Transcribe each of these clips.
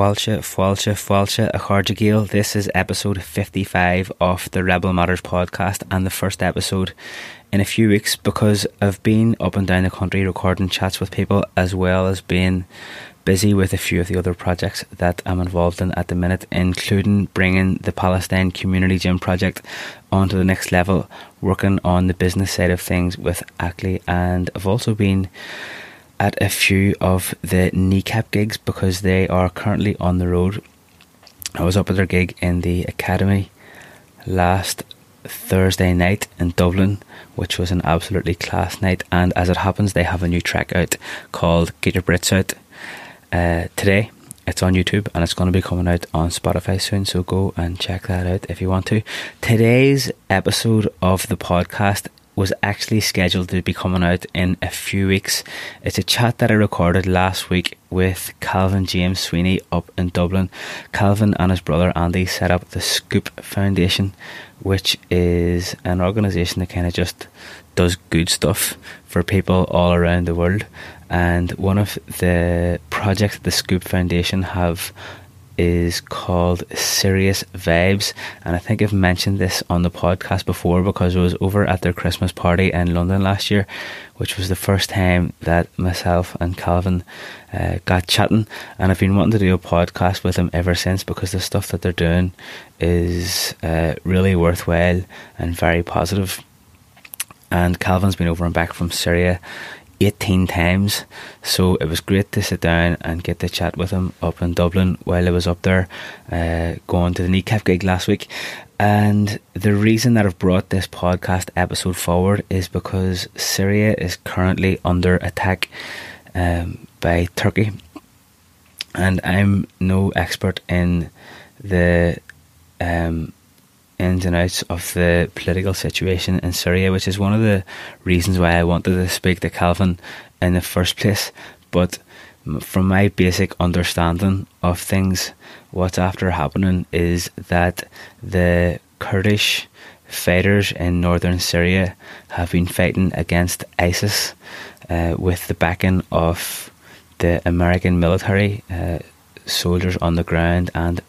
Fáilte, fáilte, fáilte a chuirde. This is episode 55 of the Rebel Matters podcast and the first episode in a few weeks because I've been up and down the country recording chats with people as well as being busy with a few of the other projects that I'm involved in at the minute, including bringing the Palestine Community Gym project onto the next level, working on the business side of things with Ackley, and I've also been at a few of the kneecap gigs because they are currently on the road. I was up at their gig in the Academy last Thursday night in Dublin, which was an absolutely class night. And as it happens, they have a new track out called Get Your Brits Out uh, today. It's on YouTube and it's going to be coming out on Spotify soon, so go and check that out if you want to. Today's episode of the podcast was actually scheduled to be coming out in a few weeks. It's a chat that I recorded last week with Calvin James Sweeney up in Dublin. Calvin and his brother Andy set up the Scoop Foundation, which is an organisation that kind of just does good stuff for people all around the world. And one of the projects the Scoop Foundation have is called Serious Vibes, and I think I've mentioned this on the podcast before because I was over at their Christmas party in London last year, which was the first time that myself and Calvin uh, got chatting, and I've been wanting to do a podcast with them ever since because the stuff that they're doing is uh, really worthwhile and very positive. And Calvin's been over and back from Syria 18 times. So it was great to sit down and get to chat with him up in Dublin while I was up there uh, going to the kneecap gig last week. And the reason that I've brought this podcast episode forward is because Syria is currently under attack um, by Turkey. And I'm no expert in the um, ins and outs of the political situation in Syria, which is one of the reasons why I wanted to speak to Calvin in the first place. But from my basic understanding of things, what's after happening is that the Kurdish fighters in northern Syria have been fighting against ISIS uh, with the backing of the American military, uh, soldiers on the ground and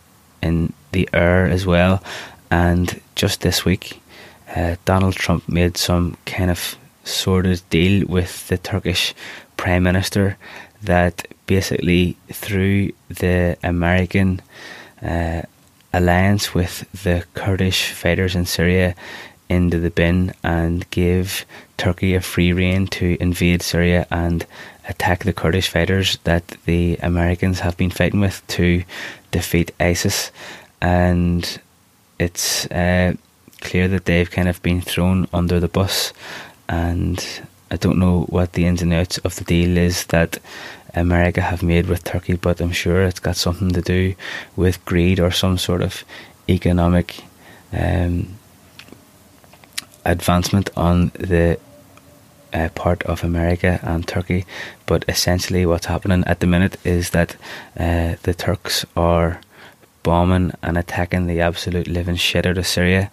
in the air as well, and just this week, uh, Donald Trump made some kind of sordid deal with the Turkish Prime Minister that basically threw the American uh, alliance with the Kurdish fighters in Syria into the bin and gave Turkey a free rein to invade Syria and attack the Kurdish fighters that the Americans have been fighting with to defeat ISIS. And it's uh, clear that they've kind of been thrown under the bus, and I don't know what the ins and outs of the deal is that America have made with Turkey, but I'm sure it's got something to do with greed or some sort of economic um, advancement on the uh, part of America and Turkey. But essentially, what's happening at the minute is that uh, the Turks are bombing and attacking the absolute living shit out of Syria,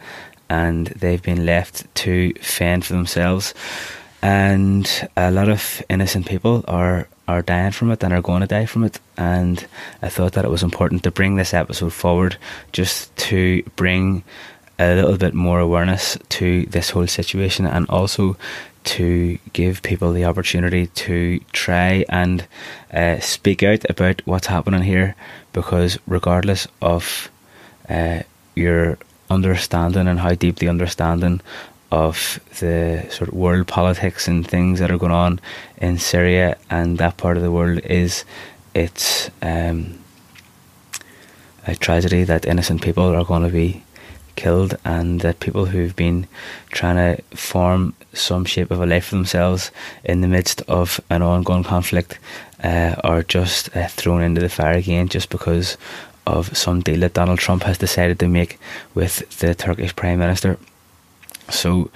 and they've been left to fend for themselves. And a lot of innocent people are are dying from it and are going to die from it. And I thought that it was important to bring this episode forward just to bring a little bit more awareness to this whole situation and also to give people the opportunity to try and uh, speak out about what's happening here because regardless of uh, your understanding and how deep the understanding of the sort of world politics and things that are going on in Syria and that part of the world is it's um, a tragedy that innocent people are going to be killed and that people who've been trying to form some shape of a life for themselves in the midst of an ongoing conflict uh, are just uh, thrown into the fire again just because of some deal that Donald Trump has decided to make with the Turkish Prime Minister. So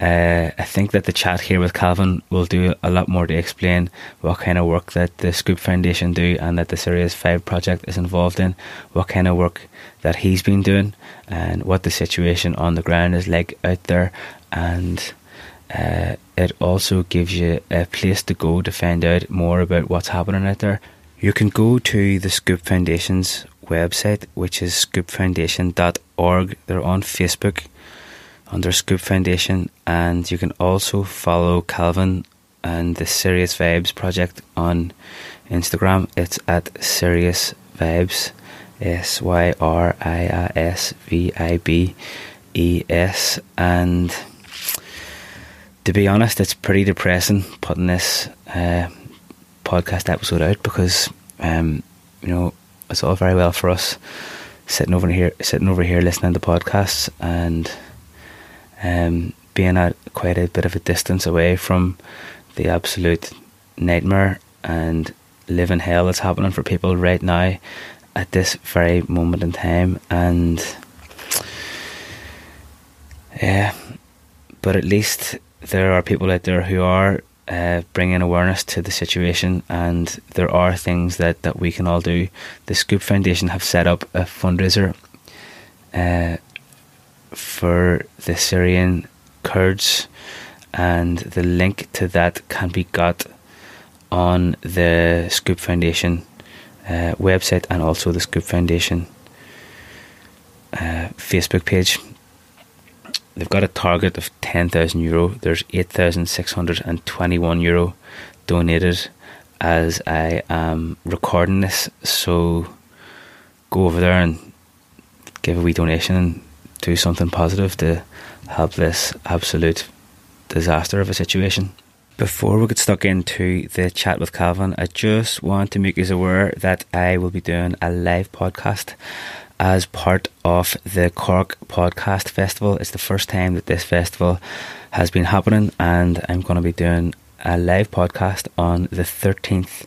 uh, I think that the chat here with Calvin will do a lot more to explain what kind of work that the Scoop Foundation do and that the Serious Vibes project is involved in, what kind of work that he's been doing, and what the situation on the ground is like out there, and uh, it also gives you a place to go to find out more about what's happening out there. You can go to the Scoop Foundation's website, which is scoopfoundation.org. They're on Facebook under Scoop Foundation, and you can also follow Calvin and the Serious Vibes project on Instagram. It's at Serious Vibes, S Y R I S V I B E S, and to be honest, it's pretty depressing putting this uh, podcast episode out because um, you know it's all very well for us sitting over here, sitting over here listening to podcasts and um, being at quite a bit of a distance away from the absolute nightmare and living hell that's happening for people right now at this very moment in time and yeah but at least there are people out there who are uh, bringing awareness to the situation, and there are things that, that we can all do. The Scoop Foundation have set up a fundraiser uh, for the Syrian Kurds, and the link to that can be got on the Scoop Foundation uh, website and also the Scoop Foundation uh, Facebook page they've got a target of 10,000 euro. There's 8,621 euro donated as I am recording this. So go over there and give a wee donation and do something positive to help this absolute disaster of a situation. Before we get stuck into the chat with Calvin, I just want to make you aware that I will be doing a live podcast as part of the Cork Podcast Festival. It's the first time that this festival has been happening, and I'm going to be doing a live podcast on the 13th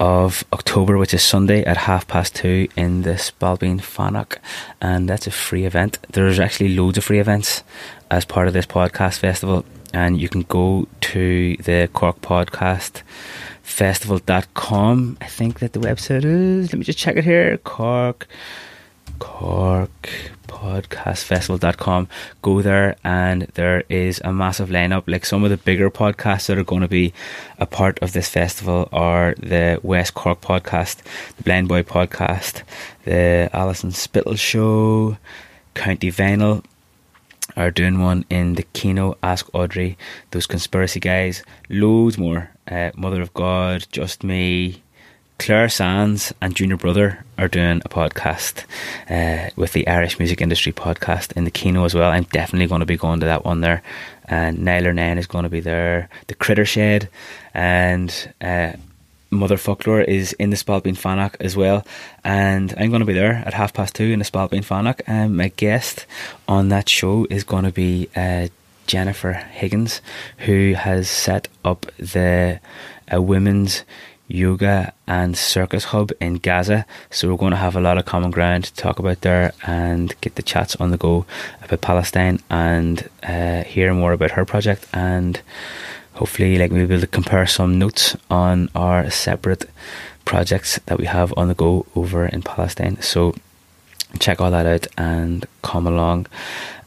of October, which is Sunday at half past two in the Spailpín Fánach, and that's a free event. There's actually loads of free events as part of this podcast festival, and you can go to the Cork Podcast Festival.com. I think that the website is. Let me just check it here. Cork Cork podcastfestival.com go there and there is a massive lineup. Like some of the bigger podcasts that are going to be a part of this festival are the West Cork podcast the Blind Boy podcast the Alison Spittle show County Vinyl are doing one in the Kino Ask Audrey those conspiracy guys. Loads more. Uh, Mother of God Just Me Clare Sands and Junior Brother are doing a podcast uh, with the Irish Music Industry podcast in the Kino as well. I'm definitely going to be going to that one there. And Nyler Nine is going to be there. The Critter Shed and uh, Mother Folklore is in the Spailpín Fánach as well. And I'm going to be there at half past two in the Spailpín Fánach. And my guest on that show is going to be uh, Jennifer Higgins, who has set up the a women's yoga and circus hub in Gaza. So we're going to have a lot of common ground to talk about there and get the chats on the go about Palestine and uh, hear more about her project and hopefully like we'll be able to compare some notes on our separate projects that we have on the go over in Palestine. So check all that out and come along.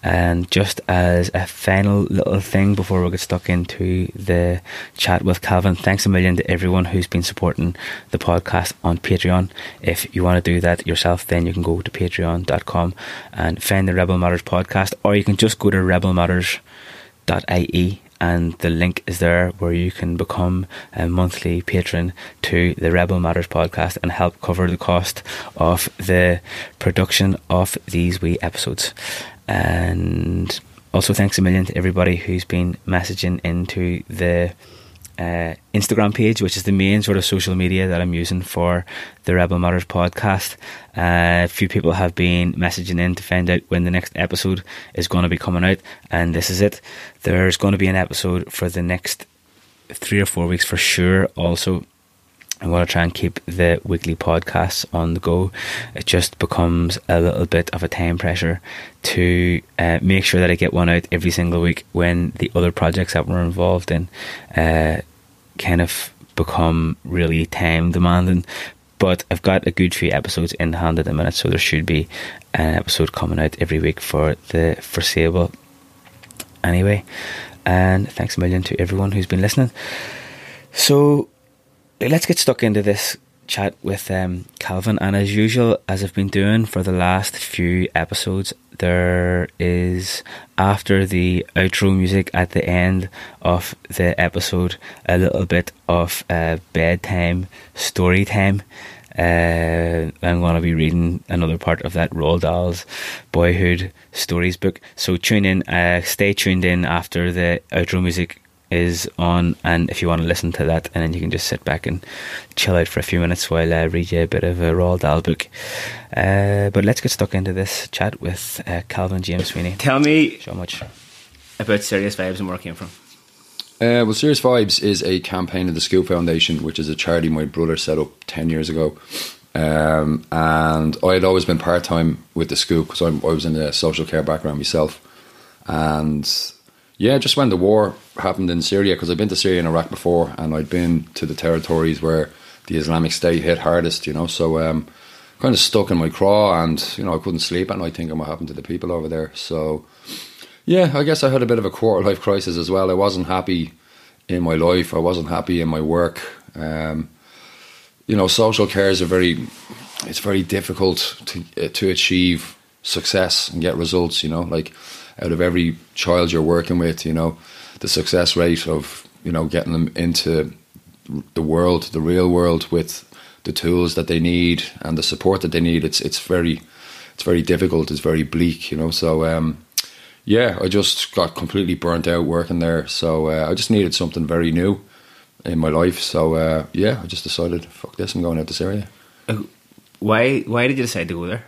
And just as a final little thing before we get stuck into the chat with Calvin, thanks a million to everyone who's been supporting the podcast on Patreon. If you want to do that yourself, then you can go to patreon.com and find the Rebel Matters podcast, or you can just go to rebelmatters.ie and the link is there where you can become a monthly patron to the Rebel Matters podcast and help cover the cost of the production of these wee episodes. And also, thanks a million to everybody who's been messaging into the uh, Instagram page, which is the main sort of social media that I'm using for the Rebel Matters podcast. Uh, a few people have been messaging in to find out when the next episode is going to be coming out, and this is it. There's going to be an episode for the next three or four weeks for sure. Also, I'm going to try and keep the weekly podcasts on the go. It just becomes a little bit of a time pressure to uh, make sure that I get one out every single week when the other projects that we're involved in uh, kind of become really time demanding. But I've got a good few episodes in hand at the minute, so there should be an episode coming out every week for the foreseeable. Anyway, and thanks a million to everyone who's been listening. So let's get stuck into this chat with um, Calvin. And as usual, as I've been doing for the last few episodes, there is after the outro music at the end of the episode a little bit of uh, bedtime story time. Uh, I'm going to be reading another part of that Roald Dahl's Boyhood Stories book. So tune in, uh, stay tuned in after the outro music is on, and if you want to listen to that, and then you can just sit back and chill out for a few minutes while I read you a bit of a Roald Dahl book. Uh, but let's get stuck into this chat with uh, Calvin James Sweeney. Tell me so much about Serious Vibes and where it came from. Uh, well, Serious Vibes is a campaign of the Scoop Foundation, which is a charity my brother set up 10 years ago. Um, and I had always been part time with the Scoop because I was in a social care background myself. And yeah, just when the war happened in Syria, because I'd been to Syria and Iraq before, and I'd been to the territories where the Islamic State hit hardest, you know. So um, kind of stuck in my craw, and you know, I couldn't sleep at night thinking what happened to the people over there. So yeah, I guess I had a bit of a quarter life crisis as well. I wasn't happy in my life. I wasn't happy in my work. Um, you know, social care is a very, it's very difficult to uh, to achieve success and get results. You know, like out of every child you're working with, you know, the success rate of, you know, getting them into the world, the real world with the tools that they need and the support that they need, it's it's very it's very difficult, it's very bleak, you know. So um, yeah, I just got completely burnt out working there. So uh, I just needed something very new in my life. So uh, yeah, I just decided, fuck this, I'm going out this Syria. Uh, why why did you decide to go there?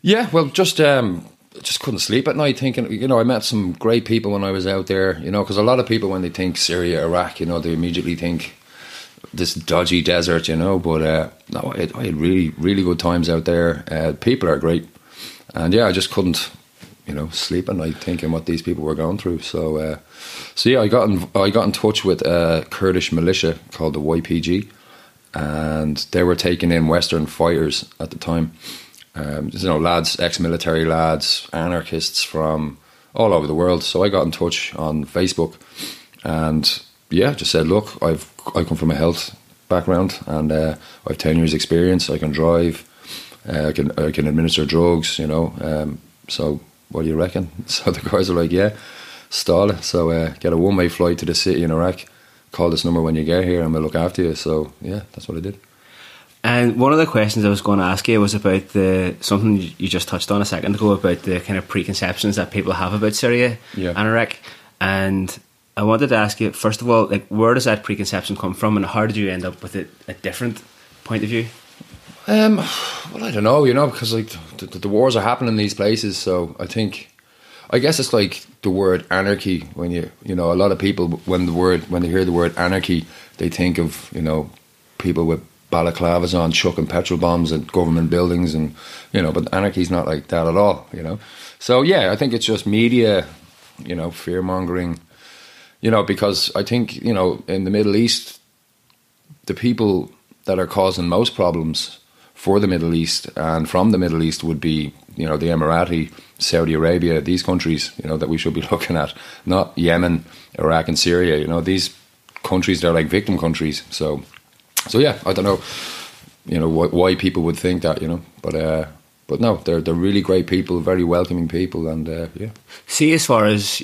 Yeah, well, just um, just couldn't sleep at night thinking, you know, I met some great people when I was out there, you know, because a lot of people, when they think Syria, Iraq, you know, they immediately think this dodgy desert, you know, but uh, no, I I had, really, really good times out there. Uh, people are great. And yeah, I just couldn't, you know, sleep at night thinking what these people were going through. So, uh, so yeah, I got in, I got in touch with a Kurdish militia called the YPG, and they were taking in Western fighters at the time um, you know, lads, ex-military lads, anarchists from all over the world. So I got in touch on Facebook, and yeah, just said, look, I've I come from a health background, and uh, I have ten years experience. I can drive, uh, I can I can administer drugs. You know, um, so what do you reckon? So the guys are like, yeah, stall it. So uh, get a one way flight to the city in Iraq. Call this number when you get here, and we'll look after you. So yeah, that's what I did. And one of the questions I was going to ask you was about the something you just touched on a second ago about the kind of preconceptions that people have about Syria yeah. and Iraq. And I wanted to ask you first of all, like, where does that preconception come from, and how did you end up with a, a different point of view? Um, well, I don't know, you know, because like the, the, the wars are happening in these places, so I think I guess it's like the word anarchy. When you, you know, a lot of people when the word when they hear the word anarchy, they think of you know people with balaclavas on, chucking petrol bombs at government buildings, and you know, but anarchy's not like that at all, you know. So yeah, I think it's just media, you know, fear mongering, you know, because I think you know in the Middle East, the people that are causing most problems for the Middle East and from the Middle East would be you know the Emirati, Saudi Arabia, these countries, you know, that we should be looking at, not Yemen, Iraq, and Syria. You know, these countries they're like victim countries, so so yeah, I don't know, you know, why, why people would think that, you know, but uh, but no, they're they're really great people, very welcoming people, and uh, yeah. See, as far as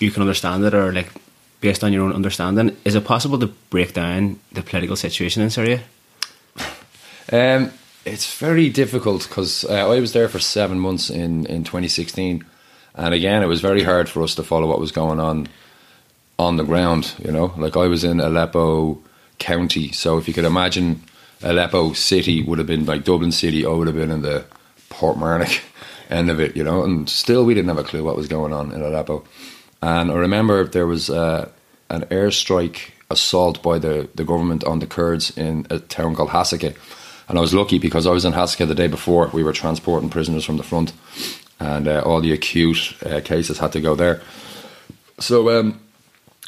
you can understand it, or like based on your own understanding, is it possible to break down the political situation in Syria? Um, it's very difficult because uh, I was there for seven months in in 2016, and again, it was very hard for us to follow what was going on on the ground. You know, like I was in Aleppo county. So if you could imagine Aleppo city would have been like Dublin city, I would have been in the Portmarnock end of it, you know, and still we didn't have a clue what was going on in Aleppo. And I remember there was uh, an airstrike assault by the, the government on the Kurds in a town called Hasaka. And I was lucky because I was in Hasaka the day before. We were transporting prisoners from the front, and uh, all the acute uh, cases had to go there. So um,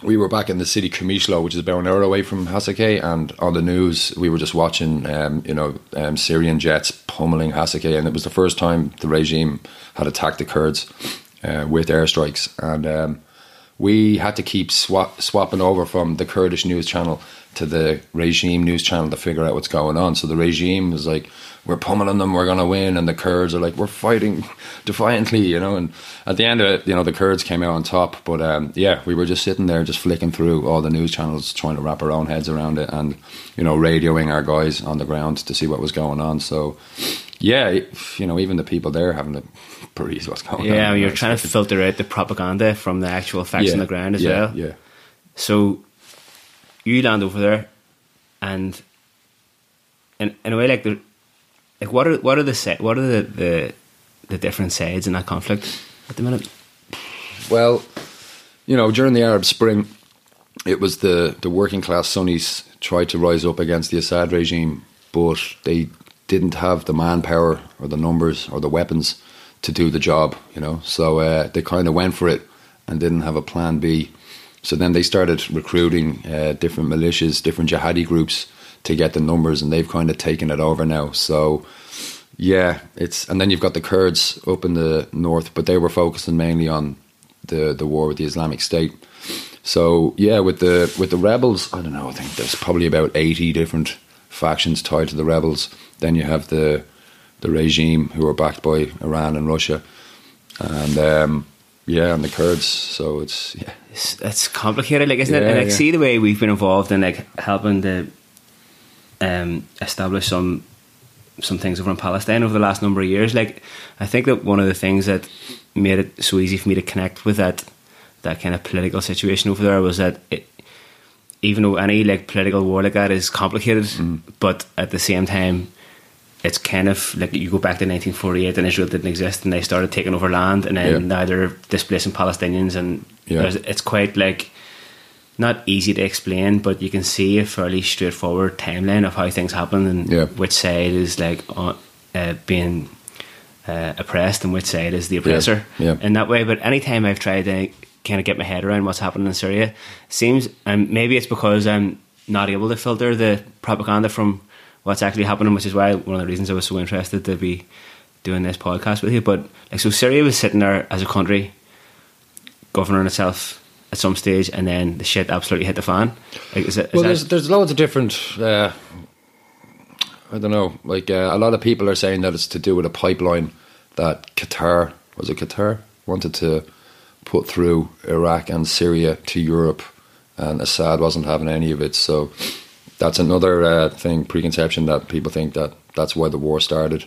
we were back in the city Qamishlo, which is about an hour away from Hasake, and on the news we were just watching, um, you know, um, Syrian jets pummeling Hasake, and it was the first time the regime had attacked the Kurds uh, with airstrikes, and um, we had to keep swap, swapping over from the Kurdish news channel to the regime news channel to figure out what's going on. So the regime was like, we're pummeling them, we're going to win. And the Kurds are like, we're fighting defiantly, you know. And at the end of it, you know, the Kurds came out on top. But um, yeah, we were just sitting there, just flicking through all the news channels, trying to wrap our own heads around it and, you know, radioing our guys on the ground to see what was going on. So yeah, you know, even the people there having to peruse what's going yeah, on. Yeah, you're trying to filter out the propaganda from the actual facts yeah, on the ground as yeah, well. Yeah. So you land over there, and in in a way, like the like what are what are the what are the, the the different sides in that conflict at the minute? Well, you know, during the Arab Spring, it was the the working class Sunnis tried to rise up against the Assad regime, but they didn't have the manpower or the numbers or the weapons to do the job, you know. So uh, they kind of went for it and didn't have a plan B. So then they started recruiting uh, different militias, different jihadi groups to get the numbers, and they've kind of taken it over now. So yeah, it's and then you've got the Kurds up in the north, but they were focusing mainly on the the war with the Islamic State. So yeah, with the with the rebels, I don't know. I think there's probably about eighty different factions tied to the rebels. Then you have the the regime who are backed by Iran and Russia, and um, yeah, and the Kurds. So it's yeah, it's, it's complicated, like isn't it? Yeah, And like yeah. see the way we've been involved in like helping to um, establish some some things over in Palestine over the last number of years. Like I think that one of the things that made it so easy for me to connect with that that kind of political situation over there was that it, even though any like political war like that is complicated, Mm. but at the same time, it's kind of like you go back to 1948 and Israel didn't exist and they started taking over land and then Yeah. now they're displacing Palestinians and Yeah. it's quite like not easy to explain, but you can see a fairly straightforward timeline of how things happen and Yeah. which side is like uh, being uh, oppressed and which side is the oppressor Yeah. in that way. But anytime I've tried to kind of get my head around what's happening in Syria, seems and maybe it's because I'm not able to filter the propaganda from what's actually happening, which is why one of the reasons I was so interested to be doing this podcast with you. But like, so Syria was sitting there as a country governing itself at some stage, and then the shit absolutely hit the fan. Like, is it? Is well, there's there's loads of different. Uh, I don't know. Like uh, a lot of people are saying that it's to do with a pipeline that Qatar was it Qatar wanted to put through Iraq and Syria to Europe, and Assad wasn't having any of it. So that's another uh, thing preconception that people think that that's why the war started.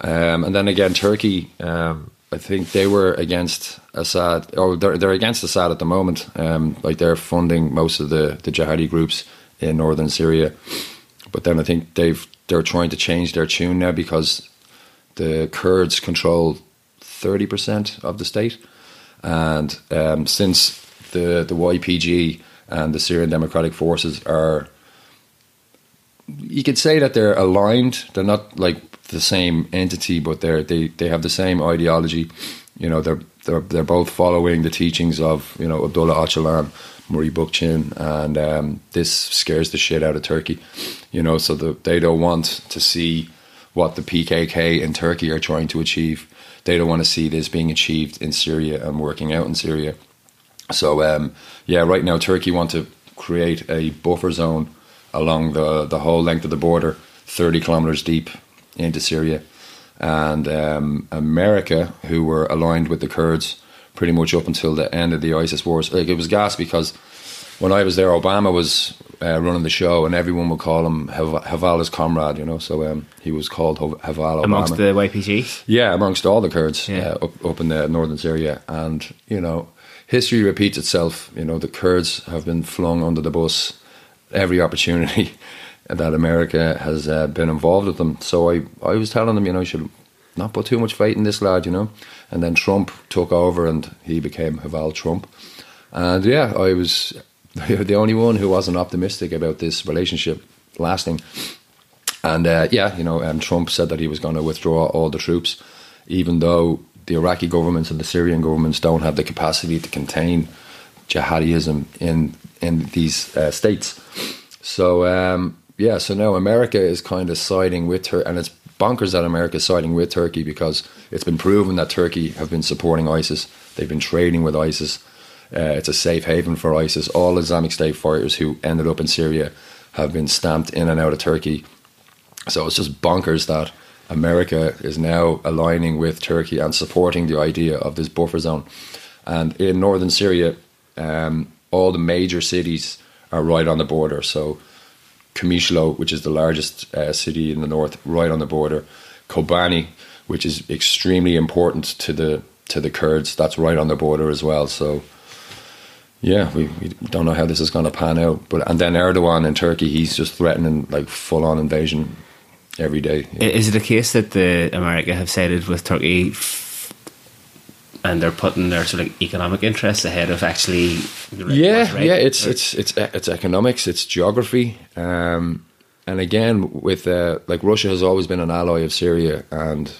Um, and then again, Turkey. Um, I think they were against Assad, or they're they're against Assad at the moment. Um, like they're funding most of the the jihadi groups in northern Syria. But then I think they've they're trying to change their tune now because the Kurds control thirty percent of the state, and um, since the the YPG and the Syrian Democratic Forces are you could say that they're aligned. They're not like the same entity, but they're they, they have the same ideology. You know, they're they're they're both following the teachings of you know Abdullah Öcalan, Murray Bookchin, and um, this scares the shit out of Turkey. You know, so the, they don't want to see what the PKK in Turkey are trying to achieve. They don't want to see this being achieved in Syria and working out in Syria. So um, yeah, right now Turkey want to create a buffer zone along the the whole length of the border, thirty kilometers deep into Syria, and um, America, who were aligned with the Kurds pretty much up until the end of the ISIS wars. Like it was gas because when I was there, Obama was uh, running the show, and everyone would call him Hav- Havala's comrade. You know, so um, he was called Hav- Havala amongst Obama. the YPG. Yeah, amongst all the Kurds Yeah. uh, up, up in the northern Syria. And, you know, history repeats itself. You know, the Kurds have been flung under the bus every opportunity that America has uh, been involved with them. So I, I was telling them, you know, you should not put too much faith in this lad, you know. And then Trump took over and he became Haval Trump. And yeah, I was the only one who wasn't optimistic about this relationship lasting. And uh, yeah, you know, um, Trump said that he was going to withdraw all the troops, even though the Iraqi governments and the Syrian governments don't have the capacity to contain jihadism in in these uh, states. So um, yeah, so now America is kind of siding with her, and it's bonkers that America is siding with Turkey because it's been proven that Turkey have been supporting ISIS. They've been trading with ISIS. Uh, it's a safe haven for ISIS. All Islamic State fighters who ended up in Syria have been stamped in and out of Turkey. So it's just bonkers that America is now aligning with Turkey and supporting the idea of this buffer zone. And in northern Syria, um, all the major cities are right on the border. So Qamishlo, which is the largest uh, city in the north, right on the border. Kobani, which is extremely important to the to the Kurds, that's right on the border as well. So yeah, we, we don't know how this is going to pan out. But and then Erdogan in Turkey, he's just threatening like full on invasion every day. Is it a case that the America have sided with Turkey and they're putting their sort of economic interests ahead of actually? yeah, right? yeah. It's it's it's it's economics, it's geography, um, and again with uh, like Russia has always been an ally of Syria, and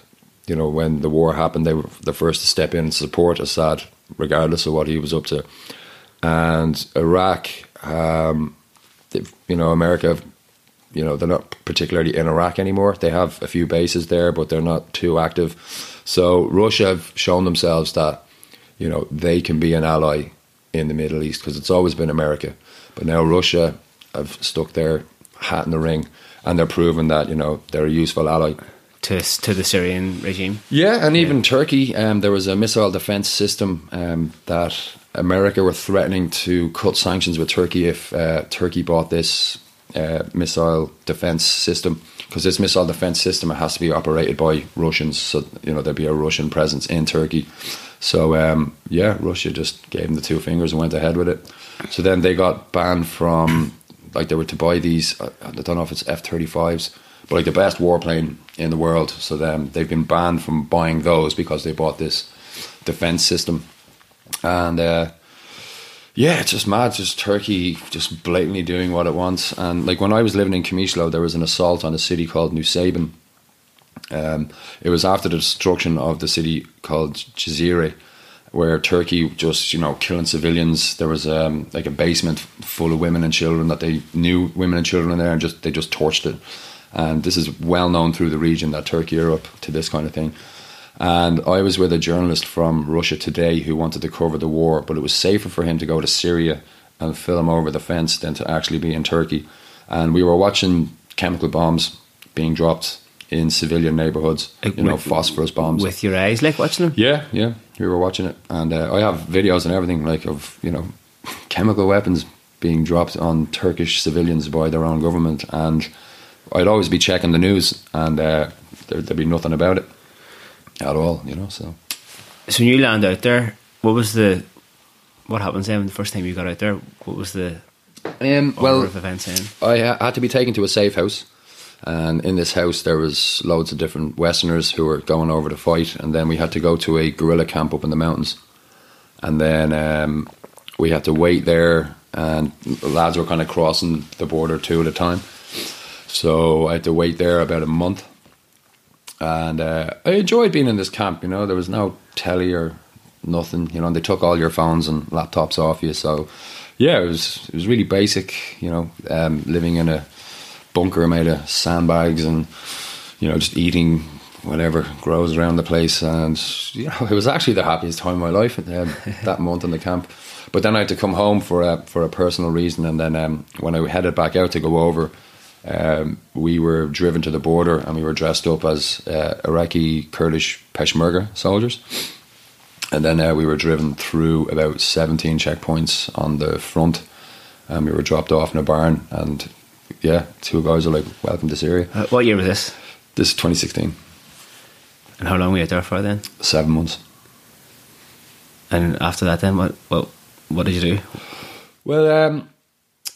you know when the war happened, they were the first to step in and support Assad, regardless of what he was up to, and Iraq. Um, you know, America you know, they're not particularly in Iraq anymore. They have a few bases there, but they're not too active. So Russia have shown themselves that, you know, they can be an ally in the Middle East because it's always been America. But now Russia have stuck their hat in the ring and they're proving that, you know, they're a useful ally. to to the Syrian regime. Yeah, and even Turkey, um, there was a missile defense system um, that America were threatening to cut sanctions with Turkey if uh, Turkey bought this uh, missile defense system. Because this missile defense system has to be operated by Russians, so you know there'd be a Russian presence in Turkey. So um, yeah, Russia just gave them the two fingers and went ahead with it. So then they got banned from like they were to buy these. I I don't know if it's F thirty fives, but like the best warplane in the world. So then they've been banned from buying those because they bought this defense system, and uh, yeah, it's just mad. Just Turkey just blatantly doing what it wants. And like when I was living in Qamishlo, there was an assault on a city called Nusaybin. Um, it was after the destruction of the city called Jazire, where Turkey just you know killing civilians. There was um, like a basement full of women and children that they knew women and children in there, and just they just torched it. And this is well known through the region that Turkey are up to this kind of thing. And I was with a journalist from Russia today who wanted to cover the war, but it was safer for him to go to Syria and film over the fence than to actually be in Turkey. And we were watching chemical bombs being dropped in civilian neighborhoods, Like you know, with- phosphorus bombs. with your eyes, like watching them. Yeah, yeah, we were watching it, and uh, I have videos and everything like of you know chemical weapons being dropped on Turkish civilians by their own government, and I'd always be checking the news, and uh, there, there'd be nothing about it at all, you know. So So when you land out there, what was the what happens then the first time you got out there? What was the um, well, of events then? I had to be taken to a safe house, and in this house there was loads of different Westerners who were going over to fight, and then we had to go to a guerrilla camp up in the mountains, and then um, we had to wait there, and the lads were kind of crossing the border two at a time, so I had to wait there about a month, and uh, I enjoyed being in this camp. You know, there was no telly or nothing. You know, they took all your phones and laptops off you, so yeah, it was it was really basic. You know, um, living in a bunker made of sandbags and you know just eating whatever grows around the place, and you know, it was actually the happiest time of my life um, that month in the camp. But then I had to come home for a for a personal reason, and then um, when I headed back out to go over. Um, we were driven to the border and we were dressed up as uh, Iraqi Kurdish Peshmerga soldiers. And then uh, we were driven through about 17 checkpoints on the front, and we were dropped off in a barn. And yeah, two guys were like, "Welcome to Syria." Uh, what year was this? This is 2016, And how long were you there for then? seven months. And after that, then what? What? What did you do? Well, um,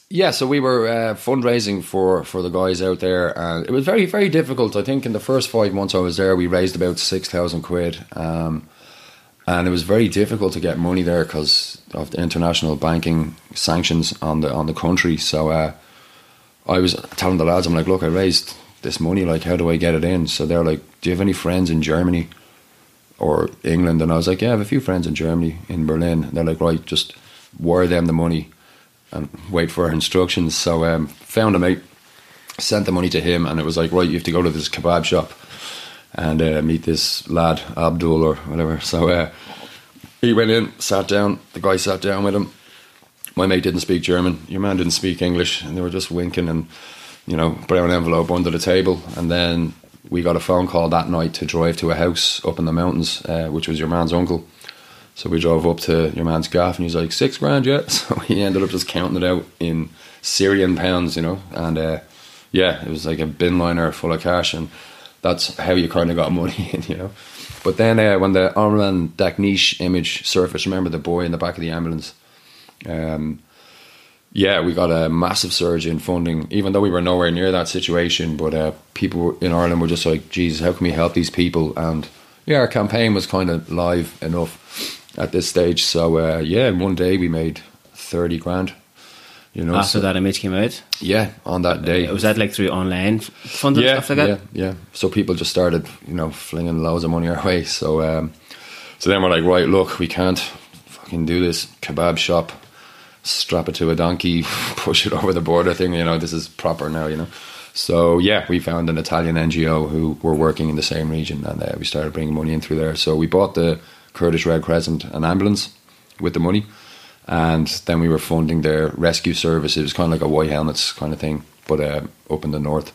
yeah, so we were uh, fundraising for, for the guys out there, and it was very, very difficult. I think in the first five months I was there, we raised about 6,000 quid. Um, and it was very difficult to get money there because of the international banking sanctions on the on the country. So uh, I was telling the lads, I'm like, look, I raised this money. Like, how do I get it in? So they're like, do you have any friends in Germany or England? And I was like, yeah, I have a few friends in Germany, in Berlin. And they're like, right, just wire them the money and wait for instructions. So um, found a mate, sent the money to him, and it was like, right, you have to go to this kebab shop and uh, meet this lad Abdul or whatever. So uh, he went in, sat down. The guy sat down with him. My mate didn't speak German. Your man didn't speak English, and they were just winking and you know brown envelope under the table. And then we got a phone call that night to drive to a house up in the mountains, uh, which was your man's uncle. So we drove up to your man's gaff, and he's like six grand, yeah. So he ended up just counting it out in Syrian pounds, you know, and uh, yeah, it was like a bin liner full of cash, and that's how you kind of got money in, you know. But then uh, when the Omran Daqneesh image surfaced, remember the boy in the back of the ambulance? Um, yeah, we got a massive surge in funding, even though we were nowhere near that situation. But uh, people in Ireland were just like, Jesus, how can we help these people? And yeah, our campaign was kind of live enough at this stage. So uh, yeah, in one day we made 30 grand. You know, After so- that image came out, yeah, on that day. was that like through online funding yeah, stuff like that? Yeah, yeah. So people just started, you know, flinging loads of money our way. So, um, so then we're like, right, look, we can't fucking do this kebab shop, strap it to a donkey, push it over the border thing. You know, this is proper now. You know. So yeah, we found an Italian NGO who were working in the same region, and uh, we started bringing money in through there. So we bought the Kurdish Red Crescent an ambulance with the money, and then we were funding their rescue service. It was kind of like a white helmets kind of thing, but uh, up in the north.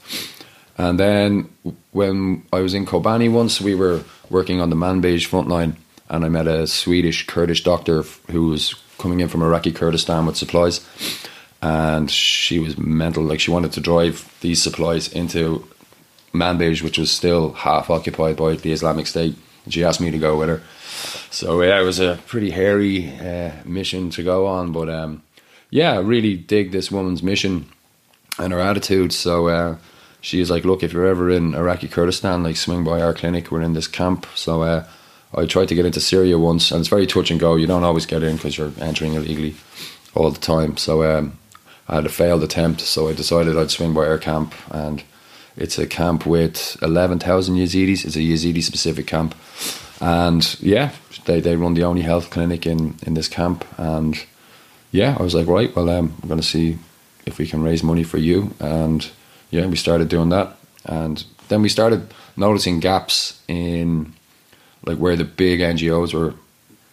And then when I was in Kobani once, we were working on the Manbij front line, and I met a Swedish Kurdish doctor who was coming in from Iraqi Kurdistan with supplies, and she was mental. Like she wanted to drive these supplies into Manbij, which was still half occupied by the Islamic State. She asked me to go with her. So yeah, it was a pretty hairy uh, mission to go on, but um, yeah, I really dig this woman's mission and her attitude. So uh, she is like, look, if you're ever in Iraqi Kurdistan, like swing by our clinic. We're in this camp. So uh, I tried to get into Syria once, and it's very touch and go. You don't always get in because you're entering illegally all the time. So um, I had a failed attempt. So I decided I'd swing by our camp, and it's a camp with eleven thousand Yazidis. It's a Yazidi specific camp, and yeah, they they run the only health clinic in in this camp, and yeah, I was like, right, well, um, I'm going to see if we can raise money for you. And yeah, we started doing that. And then we started noticing gaps in like where the big NGOs were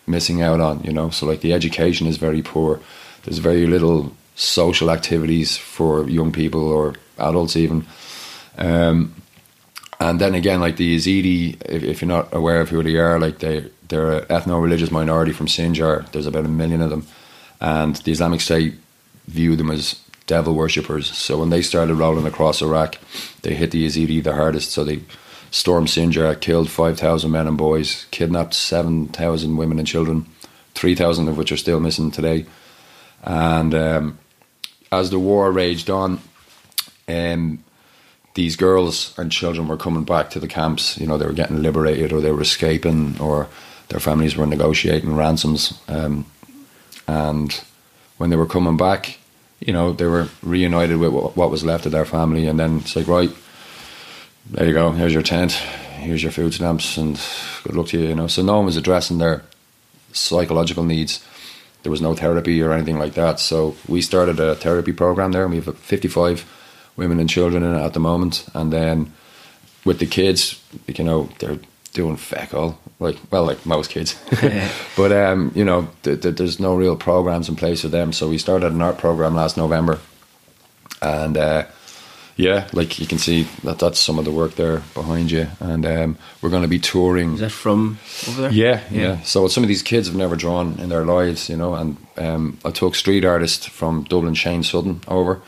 missing out on, you know. So like the education is very poor. There's very little social activities for young people or adults even. Um, and then again, like the Yazidi, if, if you're not aware of who they are, like they they're an ethno-religious minority from Sinjar. There's about a million of them, and the Islamic State view them as devil worshippers. So when they started rolling across Iraq, they hit the Yazidi the hardest. So they stormed Sinjar, killed five thousand men and boys, kidnapped seven thousand women and children, three thousand of which are still missing today. And um, as the war raged on, um, these girls and children were coming back to the camps. You know, they were getting liberated, or they were escaping, or their families were negotiating ransoms. Um, and when they were coming back, you know, they were reunited with what, was left of their family. And then it's like, right, there you go. Here's your tent. Here's your food stamps, and good luck to you. You know, so no one was addressing their psychological needs. There was no therapy or anything like that. So we started a therapy program there, and we have 55 women and children in it at the moment. And then with the kids, you know, they're doing feck all like well, like most kids. but um, you know, th- th- there's no real programs in place for them. So we started an art program last November, and uh, yeah, like you can see that that's some of the work there behind you. And um, we're going to be touring. Is that from over there? Yeah, yeah, So some of these kids have never drawn in their lives, you know. And um, I took street artist from Dublin, Shane Sutton, over,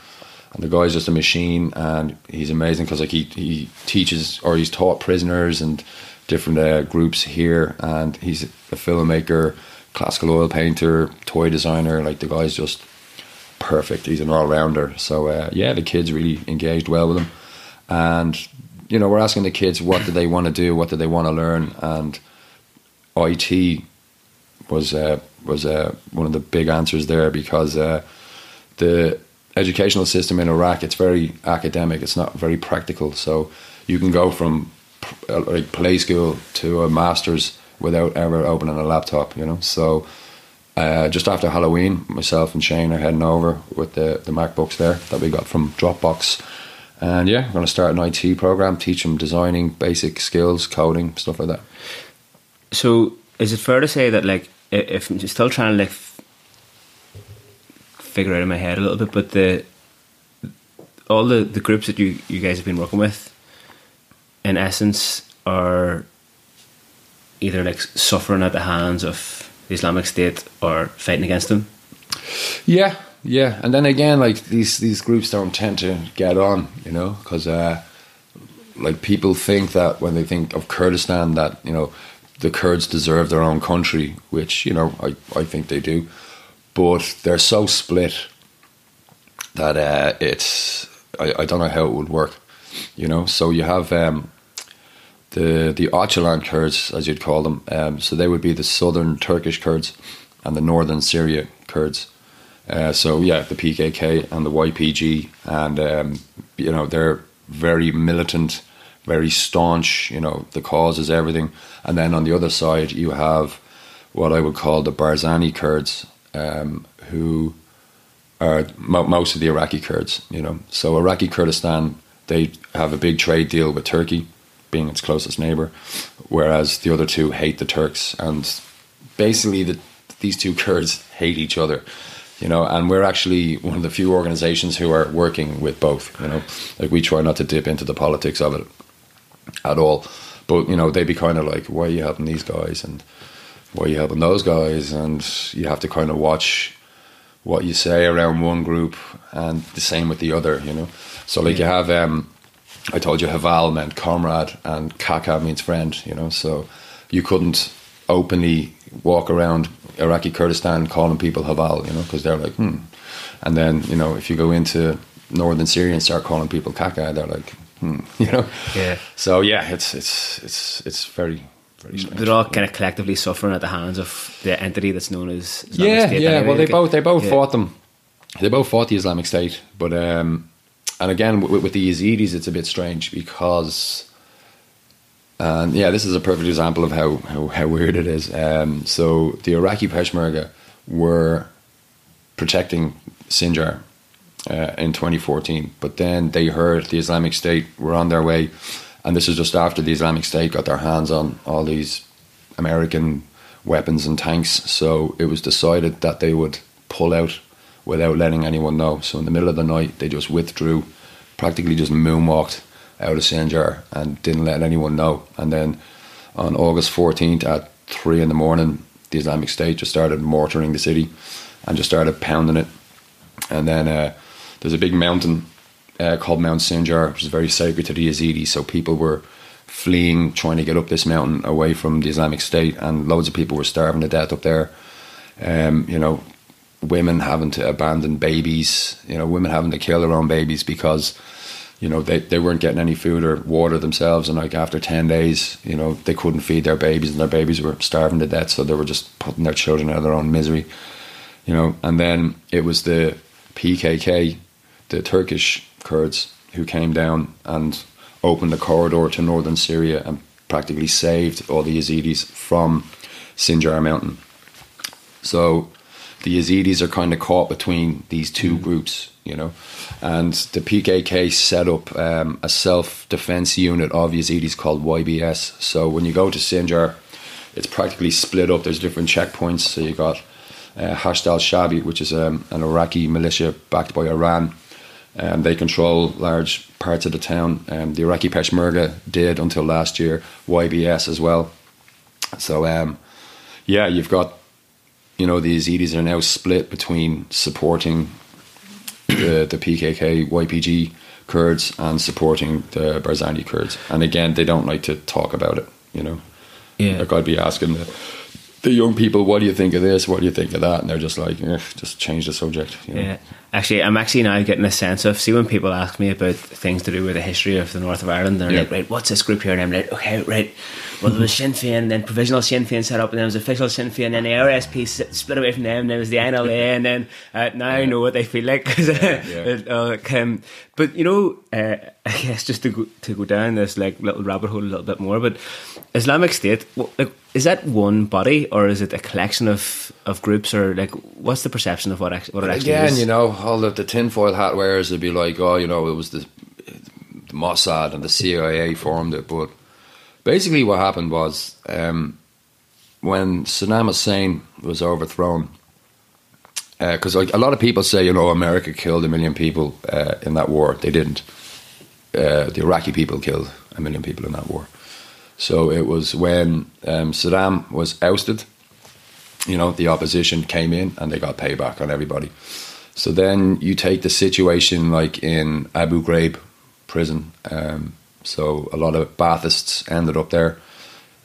and the guy's just a machine, and he's amazing because like he he teaches or he's taught prisoners and different uh, groups here, and he's a filmmaker, classical oil painter, toy designer. Like the guy's just perfect. He's an all rounder. So uh, yeah, the kids really engaged well with him, and you know we're asking the kids what do they want to do, what do they want to learn, and IT was uh, was uh, one of the big answers there because uh, the educational system in Iraq it's very academic. It's not very practical. So you can go from uh, like play school to a master's without ever opening a laptop. You know, so. Uh, just after Halloween, myself and Shane are heading over with the, the MacBooks there that we got from Dropbox. And yeah, we're going to start an IT program, teach them designing, basic skills, coding, stuff like that. So is it fair to say that like if I'm still trying to like figure out in my head a little bit, but the all the, the groups that you, you guys have been working with, in essence, are either like suffering at the hands of the Islamic State or fighting against them. Yeah, yeah, and then again, like these these groups don't tend to get on, you know, because uh, like people think that when they think of Kurdistan, that you know the Kurds deserve their own country, which you know I I think they do, but they're so split that uh, it's I, I don't know how it would work, you know. So you have um, the the Öcalan Kurds, as you'd call them. Um, so they would be the southern Turkish Kurds and the northern Syria Kurds. Uh, so yeah, the PKK and the YPG, and um, you know they're very militant, very staunch. You know the cause is everything. And then on the other side, you have what I would call the Barzani Kurds, um, who are mo- most of the Iraqi Kurds. You know, so Iraqi Kurdistan they have a big trade deal with Turkey, being its closest neighbor, whereas the other two hate the Turks, and basically the, these two Kurds hate each other. You know, and we're actually one of the few organizations who are working with both. You know, like we try not to dip into the politics of it at all, but you know they'd be kind of like, "Why are you helping these guys?" and "Why are you helping those guys?" and you have to kind of watch what you say around one group and the same with the other, you know. So like you have um I told you Haval meant comrade and Kaka means friend, you know, so you couldn't openly walk around Iraqi Kurdistan calling people Haval, you know, because they're like, hmm. And then, you know, if you go into northern Syria and start calling people Kaka, they're like, hmm, you know. Yeah. So yeah, it's it's it's it's very. They're all kind of collectively suffering at the hands of the entity that's known as Islamic yeah, State yeah. anyway. Well, they both they both yeah. fought them. They both fought the Islamic State, but um, and again with, with the Yazidis, it's a bit strange because, and yeah, this is a perfect example of how how, how weird it is. Um, so the Iraqi Peshmerga were protecting Sinjar uh, in 2014, but then they heard the Islamic State were on their way, and this is just after the Islamic State got their hands on all these American weapons and tanks. So it was decided that they would pull out without letting anyone know. So in the middle of the night, they just withdrew, practically just moonwalked out of Sinjar and didn't let anyone know. And then on August 14th at three in the morning, the Islamic State just started mortaring the city and just started pounding it. And then uh, there's a big mountain uh, called Mount Sinjar, which is very sacred to the Yazidis. So people were fleeing, trying to get up this mountain away from the Islamic State, and loads of people were starving to death up there. Um, you know, women having to abandon babies, you know, women having to kill their own babies because, you know, they, they weren't getting any food or water themselves. And like after 10 days, you know, they couldn't feed their babies and their babies were starving to death. So they were just putting their children out of their own misery, you know. And then it was the PKK, the Turkish Kurds, who came down and opened a corridor to northern Syria and practically saved all the Yazidis from Sinjar Mountain. So the Yazidis are kind of caught between these two groups, you know. And the PKK set up um, a self defense unit of Yazidis called YBS. So when you go to Sinjar, it's practically split up. There's different checkpoints. So you got uh, Hashd al Shabi, which is um, an Iraqi militia backed by Iran. Um, they control large parts of the town. Um, the Iraqi Peshmerga did until last year. YBS as well. So um, yeah, you've got you know the Yazidis are now split between supporting the the PKK YPG Kurds and supporting the Barzani Kurds. And again, they don't like to talk about it. You know, Yeah. like I'd be asking the the young people, what do you think of this? What do you think of that? And they're just like, eh, just change the subject. You know? Yeah, actually, I'm actually now getting a sense of see when people ask me about things to do with the history of the north of Ireland, they're Yeah. like, right, what's this group here? And I'm like, okay, right. Well, there was Sinn Féin, then provisional Sinn Féin set up, and then there was official Sinn Féin, and then the RSP split away from them, and then there was the NLA, and then uh, now I know what they feel like. 'cause, uh, Yeah. uh, like, um, but you know, uh, I guess just to go, to go down this like little rabbit hole a little bit more, but Islamic State, like, is that one body or is it a collection of, of groups, or like what's the perception of what act- what it actually is? Again, is? you know, all the, the tinfoil hat wearers would be like, oh, you know, it was the, the Mossad and the CIA formed it. But basically, what happened was um, when Saddam Hussein was overthrown, because like a lot of people say, you know, America killed a million people uh, in that war. They didn't. Uh, the Iraqi people killed a million people in that war. So it was when um, Saddam was ousted, you know, the opposition came in and they got payback on everybody. So then you take the situation like in Abu Ghraib prison. Um, so a lot of Baathists ended up there,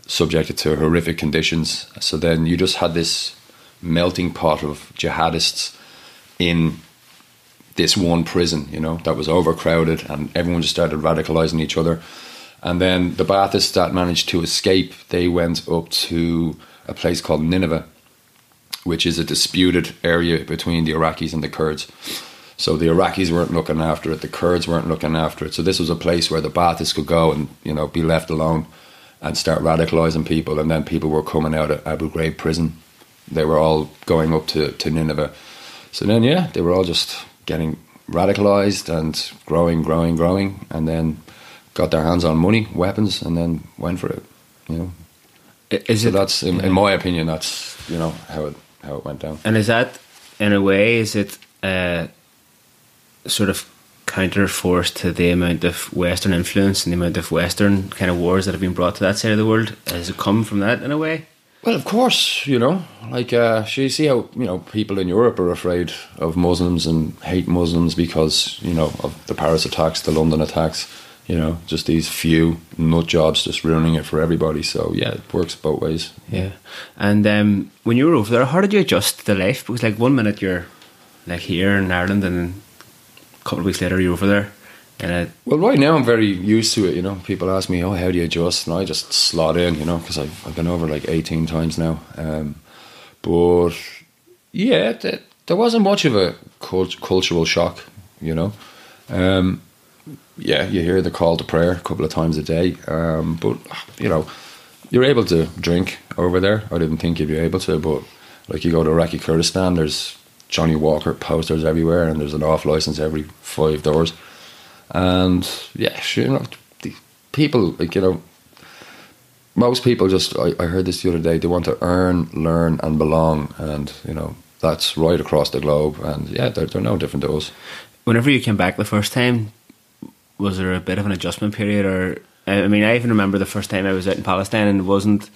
subjected to horrific conditions. So then you just had this melting pot of jihadists in this one prison, you know, that was overcrowded and everyone just started radicalizing each other. And then the Baathists that managed to escape, they went up to a place called Nineveh, which is a disputed area between the Iraqis and the Kurds. So the Iraqis weren't looking after it, the Kurds weren't looking after it. So this was a place where the Baathists could go and you know be left alone and start radicalizing people. And then people were coming out of Abu Ghraib prison. They were all going up to, to Nineveh. So then, yeah, they were all just getting radicalized and growing, growing, growing, and then got their hands on money, weapons, and then went for it. You know, Is so it that's in, in my opinion, that's you know how it how it went down. And is that, in a way, is it uh, sort of counterforce to the amount of Western influence and the amount of Western kind of wars that have been brought to that side of the world? Has it come from that in a way? Well, of course, you know, like uh, so you see how you know people in Europe are afraid of Muslims and hate Muslims because you know of the Paris attacks, the London attacks. You know, just these few nut jobs just ruining it for everybody. So yeah, it works both ways. Yeah. And um, when you were over there, how did you adjust to life? Because like one minute you're like here in Ireland, and couple of weeks later you're over there. And Well, right now I'm very used to it. You know, people ask me, "Oh, how do you adjust?" And I just slot in. You know, because I've I've been over like 18 times now. Um, but yeah, th- there wasn't much of a cult- cultural shock. You know, um, yeah, you hear the call to prayer a couple of times a day. Um, but you know, you're able to drink over there. I didn't think you'd be able to, but like you go to Iraqi Kurdistan, there's Johnnie Walker posters everywhere, and there's an off license every five doors. And yeah, you know, people like you know, most people just. I, I heard this the other day. They want to earn, learn, and belong, and you know that's right across the globe. And yeah, they're, they're no different to us. whenever you came back the first time, was there a bit of an adjustment period, or I mean, I even remember the first time I was out in Palestine and it wasn't,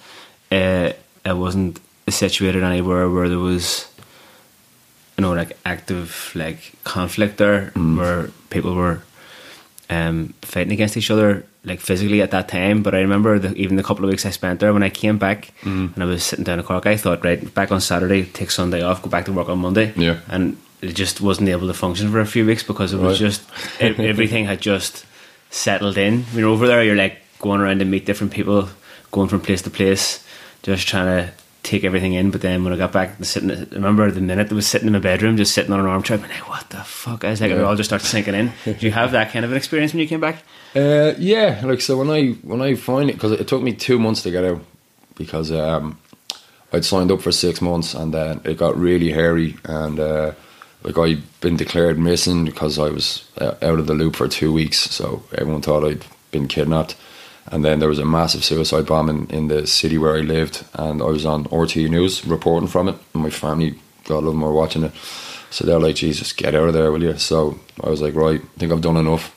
uh, it wasn't situated anywhere where there was, you know, like active like conflict there, where people were um, fighting against each other like physically at that time. But I remember the, even the couple of weeks I spent there when I came back and I was sitting down in Cork. I thought, right, back on Saturday, take Sunday off, go back to work on Monday. Yeah. and it just wasn't able to function for a few weeks because it was Right. just e- everything had just settled in. When you're over there, you're like going around and meet different people, going from place to place, just trying to take everything in. But then when I got back, the sitting, I remember the minute I was sitting in my bedroom, just sitting on an armchair, I'm like, what the fuck? I was like, it all just started sinking in. Did you have that kind of an experience when you came back? Uh, yeah, like so when I when I find it because it took me two months to get out because um, I'd signed up for six months and then it got really hairy and uh, like I'd been declared missing because I was uh, out of the loop for two weeks, so everyone thought I'd been kidnapped. And then there was a massive suicide bombing in the city where I lived, and I was on RT News reporting from it. And my family, God love them, were watching it. So they're like, "Jesus, get out of there, will you?" So I was like, "Right, I think I've done enough."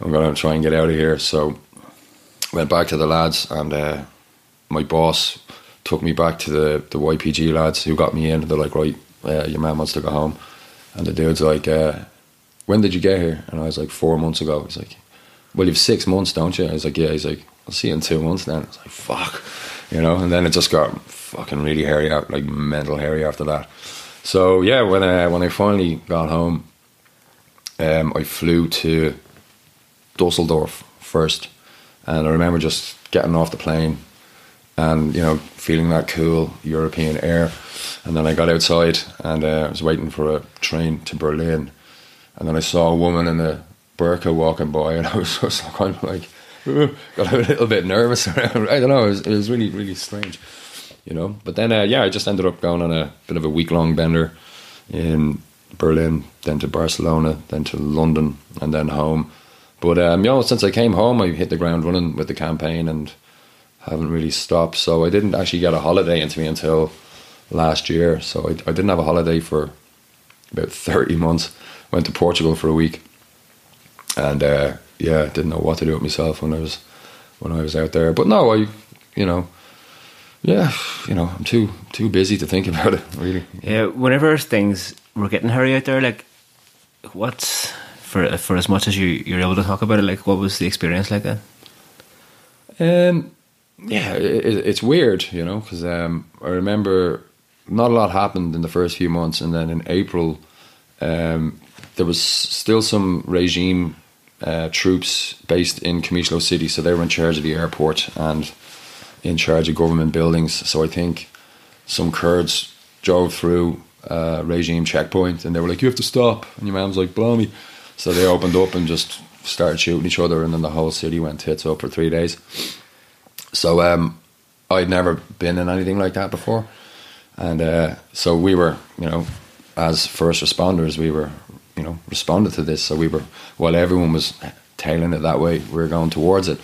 I'm gonna try and get out of here. So went back to the lads, and uh, my boss took me back to the the YPG lads who got me in. They're like, right, uh, your man wants to go home, and the dude's like, uh, when did you get here? And I was like, four months ago. He's like, well, you've six months, don't you? I was like, yeah. He's like, I'll see you in two months then. I was like, fuck, you know. And then it just got fucking really hairy out, like mental hairy after that. So yeah, when I when I finally got home, um, I flew to Dusseldorf first, and I remember just getting off the plane and you know feeling that cool European air, and then I got outside and uh, I was waiting for a train to Berlin, and then I saw a woman in a burqa walking by, and I was just kind of like got a little bit nervous. I don't know, it was, it was really really strange, you know. But then uh, yeah, I just ended up going on a bit of a week long bender in Berlin, then to Barcelona, then to London, and then home. But um, you know, since I came home, I hit the ground running with the campaign and haven't really stopped. So I didn't actually get a holiday into me until last year. So I, I didn't have a holiday for about 30 months. Went to Portugal for a week. And uh, yeah, didn't know what to do with myself when I was when I was out there. But no, I you know yeah, you know, I'm too too busy to think about it, really. Yeah, whenever things were getting hairy out there, like what's for for as much as you you're able to talk about it, like what was the experience like then? Um, yeah, it, it's weird, you know, because um, I remember not a lot happened in the first few months, and then in April, um, there was still some regime uh, troops based in Qamishlo City, so they were in charge of the airport and in charge of government buildings. So I think some Kurds drove through a regime checkpoint, and they were like, "You have to stop," and your mom's like, "Blow me." So they opened up and just started shooting each other, and then the whole city went tits up for three days. So um, I'd never been in anything like that before, and uh, so we were, you know, as first responders, we were, you know, responded to this. So we were, while everyone was tailing it that way, we were going towards it.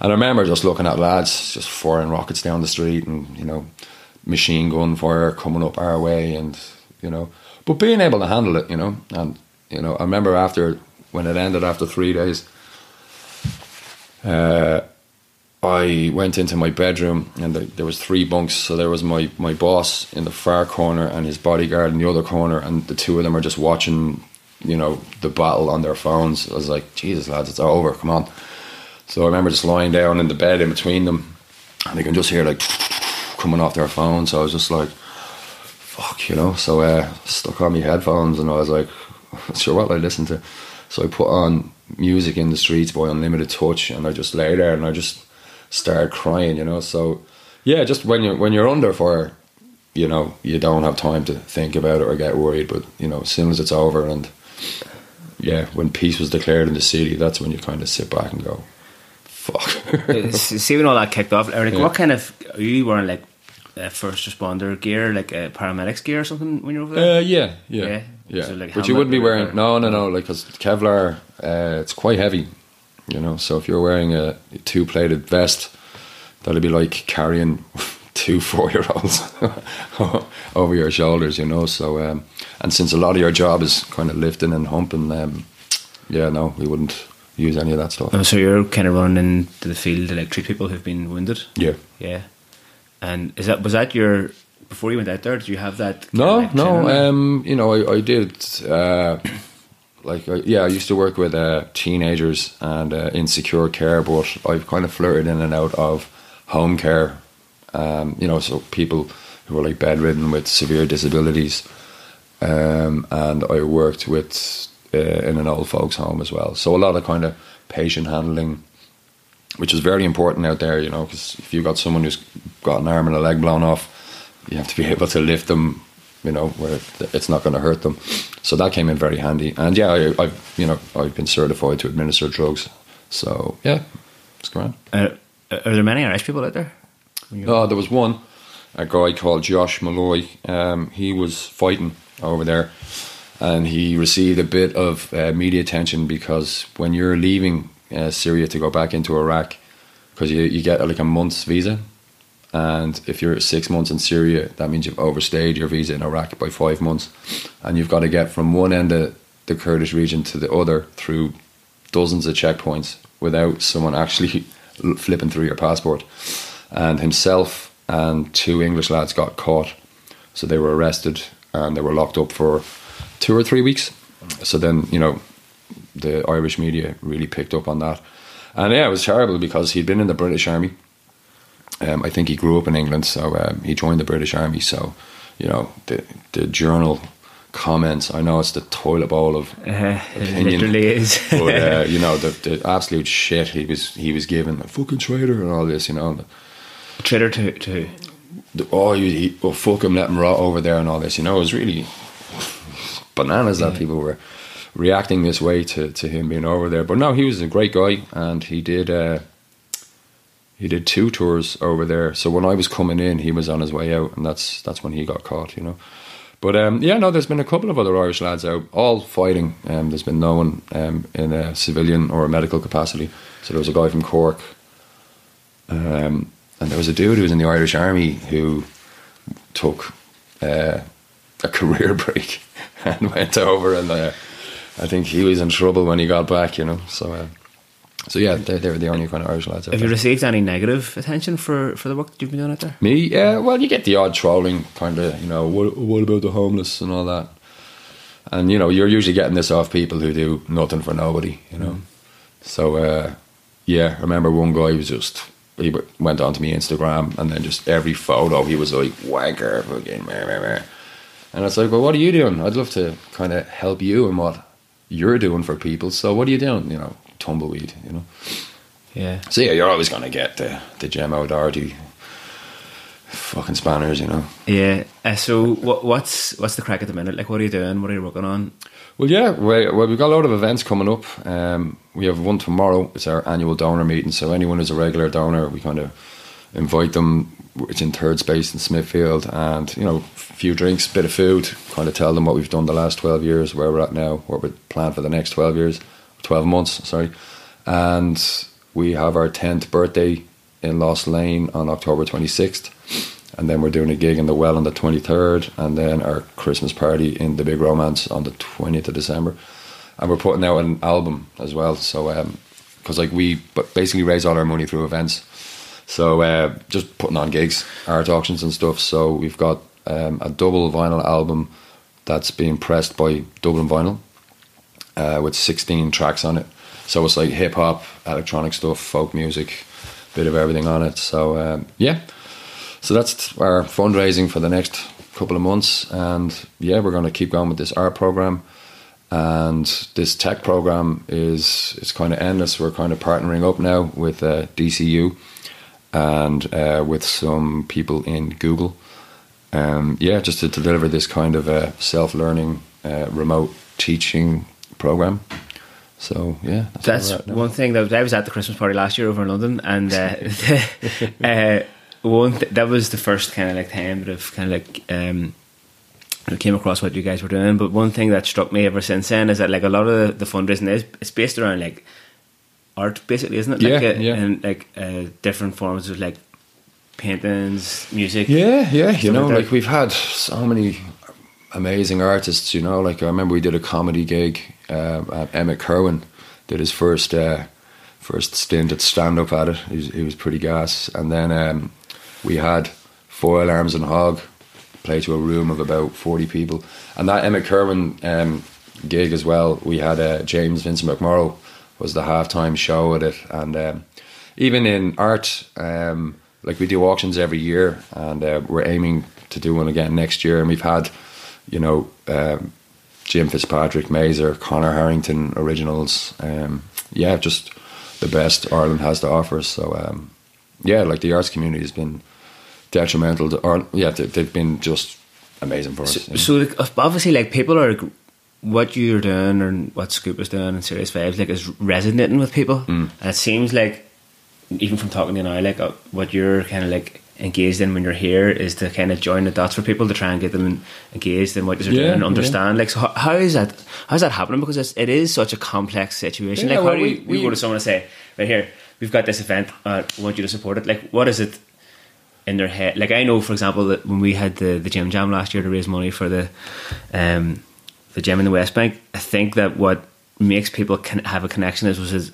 And I remember just looking at lads just firing rockets down the street, and you know, machine gun fire coming up our way, and you know, but being able to handle it, you know, and you know, I remember after when it ended after three days. Uh, I went into my bedroom and the, there was three bunks. So there was my, my boss in the far corner and his bodyguard in the other corner, and the two of them are just watching, you know, the battle on their phones. I was like, Jesus, lads, it's over. Come on. So I remember just lying down in the bed in between them, and I can just hear like coming off their phones. So I was just like, fuck, you know. So uh, stuck on my headphones, and I was like, sure what I listen to. So I put on music in the streets by Unlimited Touch, and I just lay there and I just started crying, you know. So yeah, just when you when you're under fire, you know, you don't have time to think about it or get worried. But you know, as soon as it's over and yeah, when peace was declared in the city, that's when you kind of sit back and go, "Fuck." See when all that kicked off, like, yeah. what kind of are you wearing like uh, first responder gear, like uh, paramedics gear or something when you're over there? Uh, yeah, yeah, yeah. yeah. Like, but you wouldn't be wearing no, no, no, like because Kevlar, uh, it's quite heavy you know. So if you're wearing a two plated vest, that'd be like carrying two four year olds over your shoulders, you know. So um, and since a lot of your job is kind of lifting and humping, um, yeah, no, we wouldn't use any of that stuff. Oh, so you're kind of running into the field to like treat people who've been wounded. Yeah, yeah. And is that was that your before you went out there? Did you have that? No, no. Um, you know, I, I did. Uh, like uh, yeah, I used to work with uh, teenagers and uh, insecure care, but I've kind of flirted in and out of home care. Um, you know, so people who are like bedridden with severe disabilities, um, and I worked with uh, in an old folks' home as well. So a lot of kind of patient handling, which is very important out there. You know, because if you've got someone who's got an arm and a leg blown off, you have to be able to lift them you know, where it's not going to hurt them. So that came in very handy. And yeah, I, have you know I've been certified to administer drugs. So yeah, it's grand. Uh, are there many Irish people out there? Oh, there was one, a guy called Josh Molloy. Um, he was fighting over there, and he received a bit of uh, media attention because when you're leaving uh, Syria to go back into Iraq, because you, you get like a month's visa and if you're six months in Syria, that means you've overstayed your visa in Iraq by five months. And you've got to get from one end of the Kurdish region to the other through dozens of checkpoints without someone actually flipping through your passport. And himself and two English lads got caught. So they were arrested and they were locked up for two or three weeks. So then, you know, the Irish media really picked up on that. And yeah, it was terrible because he'd been in the British Army um, I think he grew up in England, so um, he joined the British Army. So, you know, the the journal comments. I know it's the toilet bowl of uh, opinion. It literally is. but uh, you know, the, the absolute shit he was he was given, a fucking traitor and all this. You know, traitor to to. The, oh, he, he, oh, fuck him, let him rot over there and all this. You know, it was really bananas yeah. that people were reacting this way to, to him being over there. But no, he was a great guy, and he did. Uh, he did two tours over there. So when I was coming in, he was on his way out, and that's that's when he got caught, you know. But um, yeah, no, there's been a couple of other Irish lads out, all fighting. Um, there's been no one um, in a civilian or a medical capacity. So there was a guy from Cork, um, and there was a dude who was in the Irish Army who took uh, a career break and went over, and uh, I think he was in trouble when he got back. You know, so. Uh, so yeah, they, they were the only kind of Irish lads. Have you received any negative attention for, for the work that you've been doing out there? Me, yeah. Well, you get the odd trolling, kind of. You know, what, what about the homeless and all that? And you know, you're usually getting this off people who do nothing for nobody. You know, so uh, yeah. I remember one guy was just he went onto me Instagram and then just every photo he was like wanker, fucking meh, meh, meh. and it's like, well, what are you doing? I'd love to kind of help you in what you're doing for people. So what are you doing? You know, tumbleweed. You know. Yeah. So yeah, you're always gonna get the the Gemma O'Doherty fucking spanners, you know. Yeah. Uh, so what, what's what's the crack at the minute? Like, what are you doing? What are you working on? Well, yeah, we, well, we've got a lot of events coming up. Um, we have one tomorrow. It's our annual donor meeting. So anyone who's a regular donor, we kind of invite them. It's in third space in Smithfield, and you know, a few drinks, bit of food. Kind of tell them what we've done the last twelve years, where we're at now, what we plan for the next twelve years, twelve months. Sorry, and we have our tenth birthday in Lost Lane on October twenty sixth. And then we're doing a gig in the Well on the 23rd, and then our Christmas party in the Big Romance on the 20th of December. And we're putting out an album as well. So, because like we basically raise all our money through events. So, uh, just putting on gigs, art auctions and stuff. So, we've got um, a double vinyl album that's being pressed by Dublin Vinyl uh, with 16 tracks on it. So, it's like hip hop, electronic stuff, folk music, a bit of everything on it. So, um, yeah. So that's our fundraising for the next couple of months, and yeah, we're going to keep going with this art program, and this tech program is it's kind of endless. We're kind of partnering up now with uh, DCU and uh, with some people in Google, um, yeah, just to deliver this kind of a self-learning, uh, remote teaching program. So yeah, That's where we're at now. one thing that I was at the Christmas party last year over in London, and uh, uh, one th- that was the first kind of like time that I've kind of like um, I came across what you guys were doing. But one thing that struck me ever since then is that like a lot of the, the fundraising is it's based around like art, basically, isn't it? Like, Yeah, uh, yeah. and like uh, different forms of like paintings, music. Yeah, yeah. You know, like like we've had so many amazing artists. You know, like I remember we did a comedy gig. Uh, Emmet Kirwan did his first uh, first stint at stand up at it. He was, he was pretty gas. And then um, we had Foil Arms and Hog play to a room of about forty people. And that Emmet Kirwan um, gig as well. We had uh, James Vincent McMorrow was the halftime show at it, and um, even in art, um, like we do auctions every year, and uh, we're aiming to do one again next year. And we've had, you know, um, Jim Fitzpatrick, Maser, Conor Harrington originals. Um, yeah, just the best Ireland has to offer. So um, yeah, like the arts community has been detrimental to, or yeah, they- they've been just amazing for us. So, yeah. so like, obviously, like people are what you're doing and what Scoop is doing and Serious Vibes like is resonating with people, Mm. and it seems like even from talking to you now, like uh, what you're kind of like engaged in when you're here is to kind of join the dots for people to try and get them engaged in what you're Yeah, doing and yeah. understand. Like, so how, how is that? How's that happening? Because it's, it is such a complex situation. Yeah, like, well, how do you, we- you go to someone and say, "Right here, we've got this event. Uh, we want you to support it." Like, what is it? in their head. Like I know, for example, that when we had the the gym jam last year to raise money for the um the gym in the West Bank, I think that what makes people can have a connection is was is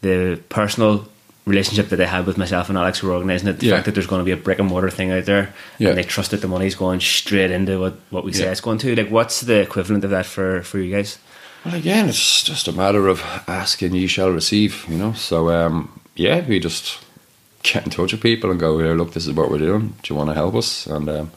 the personal relationship that they had with myself and Alex who were organising it. The Yeah. fact that there's going to be a brick and mortar thing out there, Yeah. and they trust that the money's going straight into what what we say it's going to. Like, what's the equivalent of that for for you guys? Well, again, it's just a matter of asking, ye shall receive, you know. So, um, yeah, we just get in touch with people and go, here, look, this is what we're doing. Do you want to help us? And um,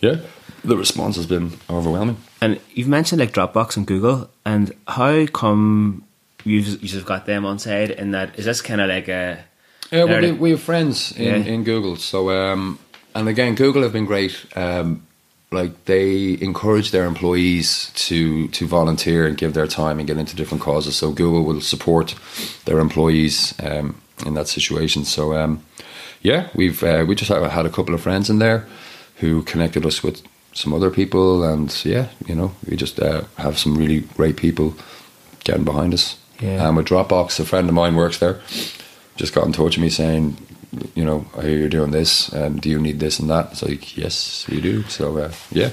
yeah, the response has been overwhelming. And you've mentioned like Dropbox and Google, and how come you've you've got them on side? And that is this kind of like a Yeah, well, we, we have friends in, Yeah. in Google. So, um, and again, Google have been great. Um, like they encourage their employees to to volunteer and give their time and get into different causes. So Google will support their employees um, in that situation. So um, yeah, we've uh, we just had, a couple of friends in there who connected us with some other people, and yeah, you know, we just uh, have some really great people getting behind us. Yeah. And with Dropbox, a friend of mine works there. Just got in touch with me saying, you know, I hear you're doing this. Um, do you need this and that? It's like, yes, we do. So uh, yeah,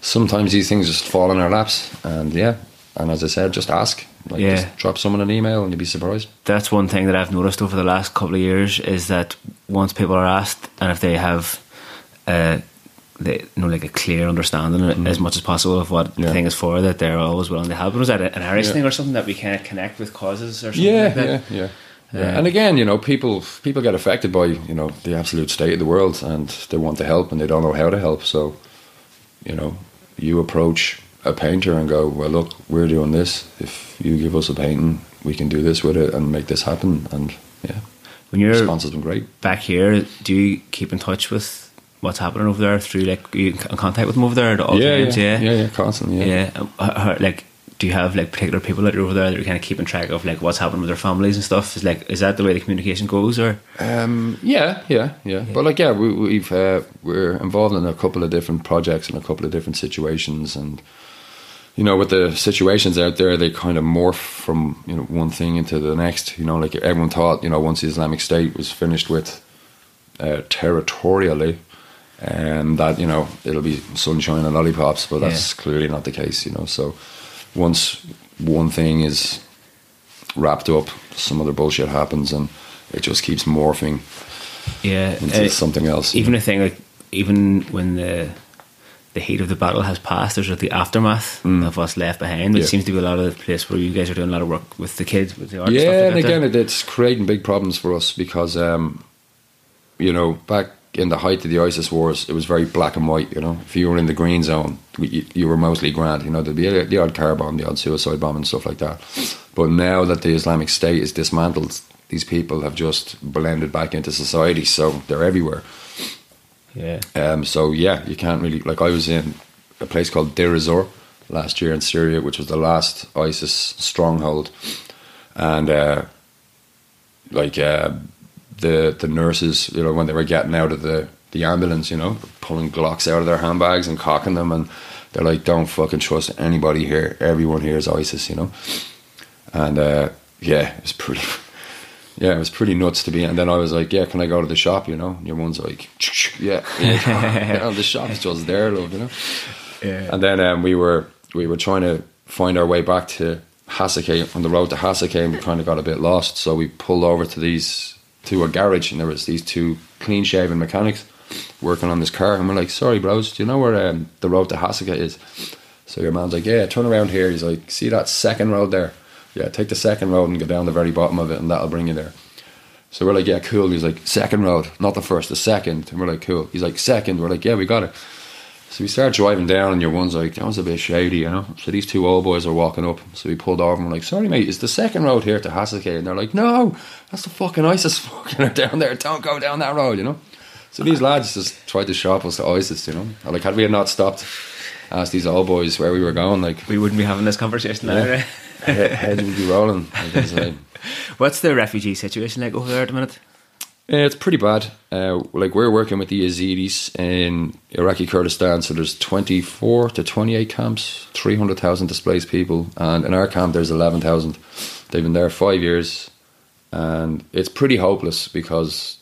sometimes these things just fall in our laps, and yeah, and as I said, just ask. Like, Yeah. just drop someone an email, and you'd be surprised. That's one thing that I've noticed over the last couple of years is that once people are asked, and if they have, uh, they, you know, like a clear understanding as much as possible of what the Mm-hmm. Thing is for, that they're always willing to help. And was that an Irish Yeah. thing or something that we of connect with causes or something yeah, like that? yeah, yeah, yeah. And again, you know, people people get affected by you know the absolute state of the world, and they want to help, and they don't know how to help. So, you know, you approach a painter and go, "Well, look, we're doing this. If you give us a painting, we can do this with it and make this happen." And yeah, When you're response has been great. back here, do you keep in touch with what's happening over there through like are you in contact with them over there at all yeah, times? yeah, Yeah, yeah, yeah, constantly. Yeah. Yeah. Like, do you have like particular people that are over there that are kind of keeping track of like what's happening with their families and stuff? Is like, is that the way the communication goes, or Um, yeah, yeah, yeah, But like, yeah, we, we've uh, we're involved in a couple of different projects and a couple of different situations, and you know, with the situations out there, they kind of morph from you know one thing into the next. You know, like everyone thought, you know, once the Islamic State was finished with uh, territorially, and that you know it'll be sunshine and lollipops, but that's clearly not the case. You know, so once one thing is wrapped up, some other bullshit happens, and it just keeps morphing yeah, into uh, something else. even a thing like even when the the heat of the battle has passed, there's the aftermath of what's left behind, which Mm. Yeah. seems to be a lot of the place where you guys are doing a lot of work with the kids, with the art. yeah, like and again, it, it's creating big problems for us because, um, you know, back in the height of the ISIS wars, it was very black and white. You know, if you were in the green zone, you, you were mostly grand. You know, there'd be the odd car bomb, the odd suicide bomb, and stuff like that. But now that the Islamic State is dismantled, these people have just blended back into society, so they're everywhere. yeah, Um, so yeah, you can't really like. I was in a place called Deir ez-Zor last year in Syria, which was the last ISIS stronghold, and uh, like uh, the the nurses, you know, when they were getting out of the the ambulance, you know, pulling Glocks out of their handbags and cocking them, and they're like, "Don't fucking trust anybody here. Everyone here is ISIS," you know, and uh, yeah, it was pretty. Yeah, it was pretty nuts to be. And then I was like, "Yeah, can I go to the shop?" You know, and your one's like, "Yeah, yeah, yeah the shop's just there, love." You know. yeah, And then um, we were we were trying to find our way back to Hasake on the road to Hasake, and we kind of got a bit lost. So we pulled over to these to a garage, and there was these two clean shaven mechanics working on this car. And we're like, "Sorry, bros, do you know where um, the road to Hasake is?" So your man's like, "Yeah, turn around here." He's like, "See that second road there? Yeah, take the second road and go down the very bottom of it, and that'll bring you there." So we're like, "Yeah, cool." He's like, second road, not the first, the second. And we're like, "Cool." He's like, second. We're like, "Yeah, we got it." So we start driving down, and your one's like, that was a bit shady, you know. So these two old boys are walking up. So we pulled over, and we're like, sorry, mate, is the second road here to Hasake? And they're like, no, that's the fucking ISIS fucking down there. Don't go down that road, you know. So these lads just tried to shop us to ISIS, you know. Like, had we not stopped, asked these old boys where we were going, like, we wouldn't be having this conversation now. Yeah. Eh? he- heads would be rolling. Eh? Like, What's the refugee situation like over there at the minute? It's pretty bad. Uh, like we're working with the Yazidis in Iraqi Kurdistan, so there's 24 to 28 camps, 300,000 displaced people, and in our camp there's 11,000. They've been there five years, and it's pretty hopeless because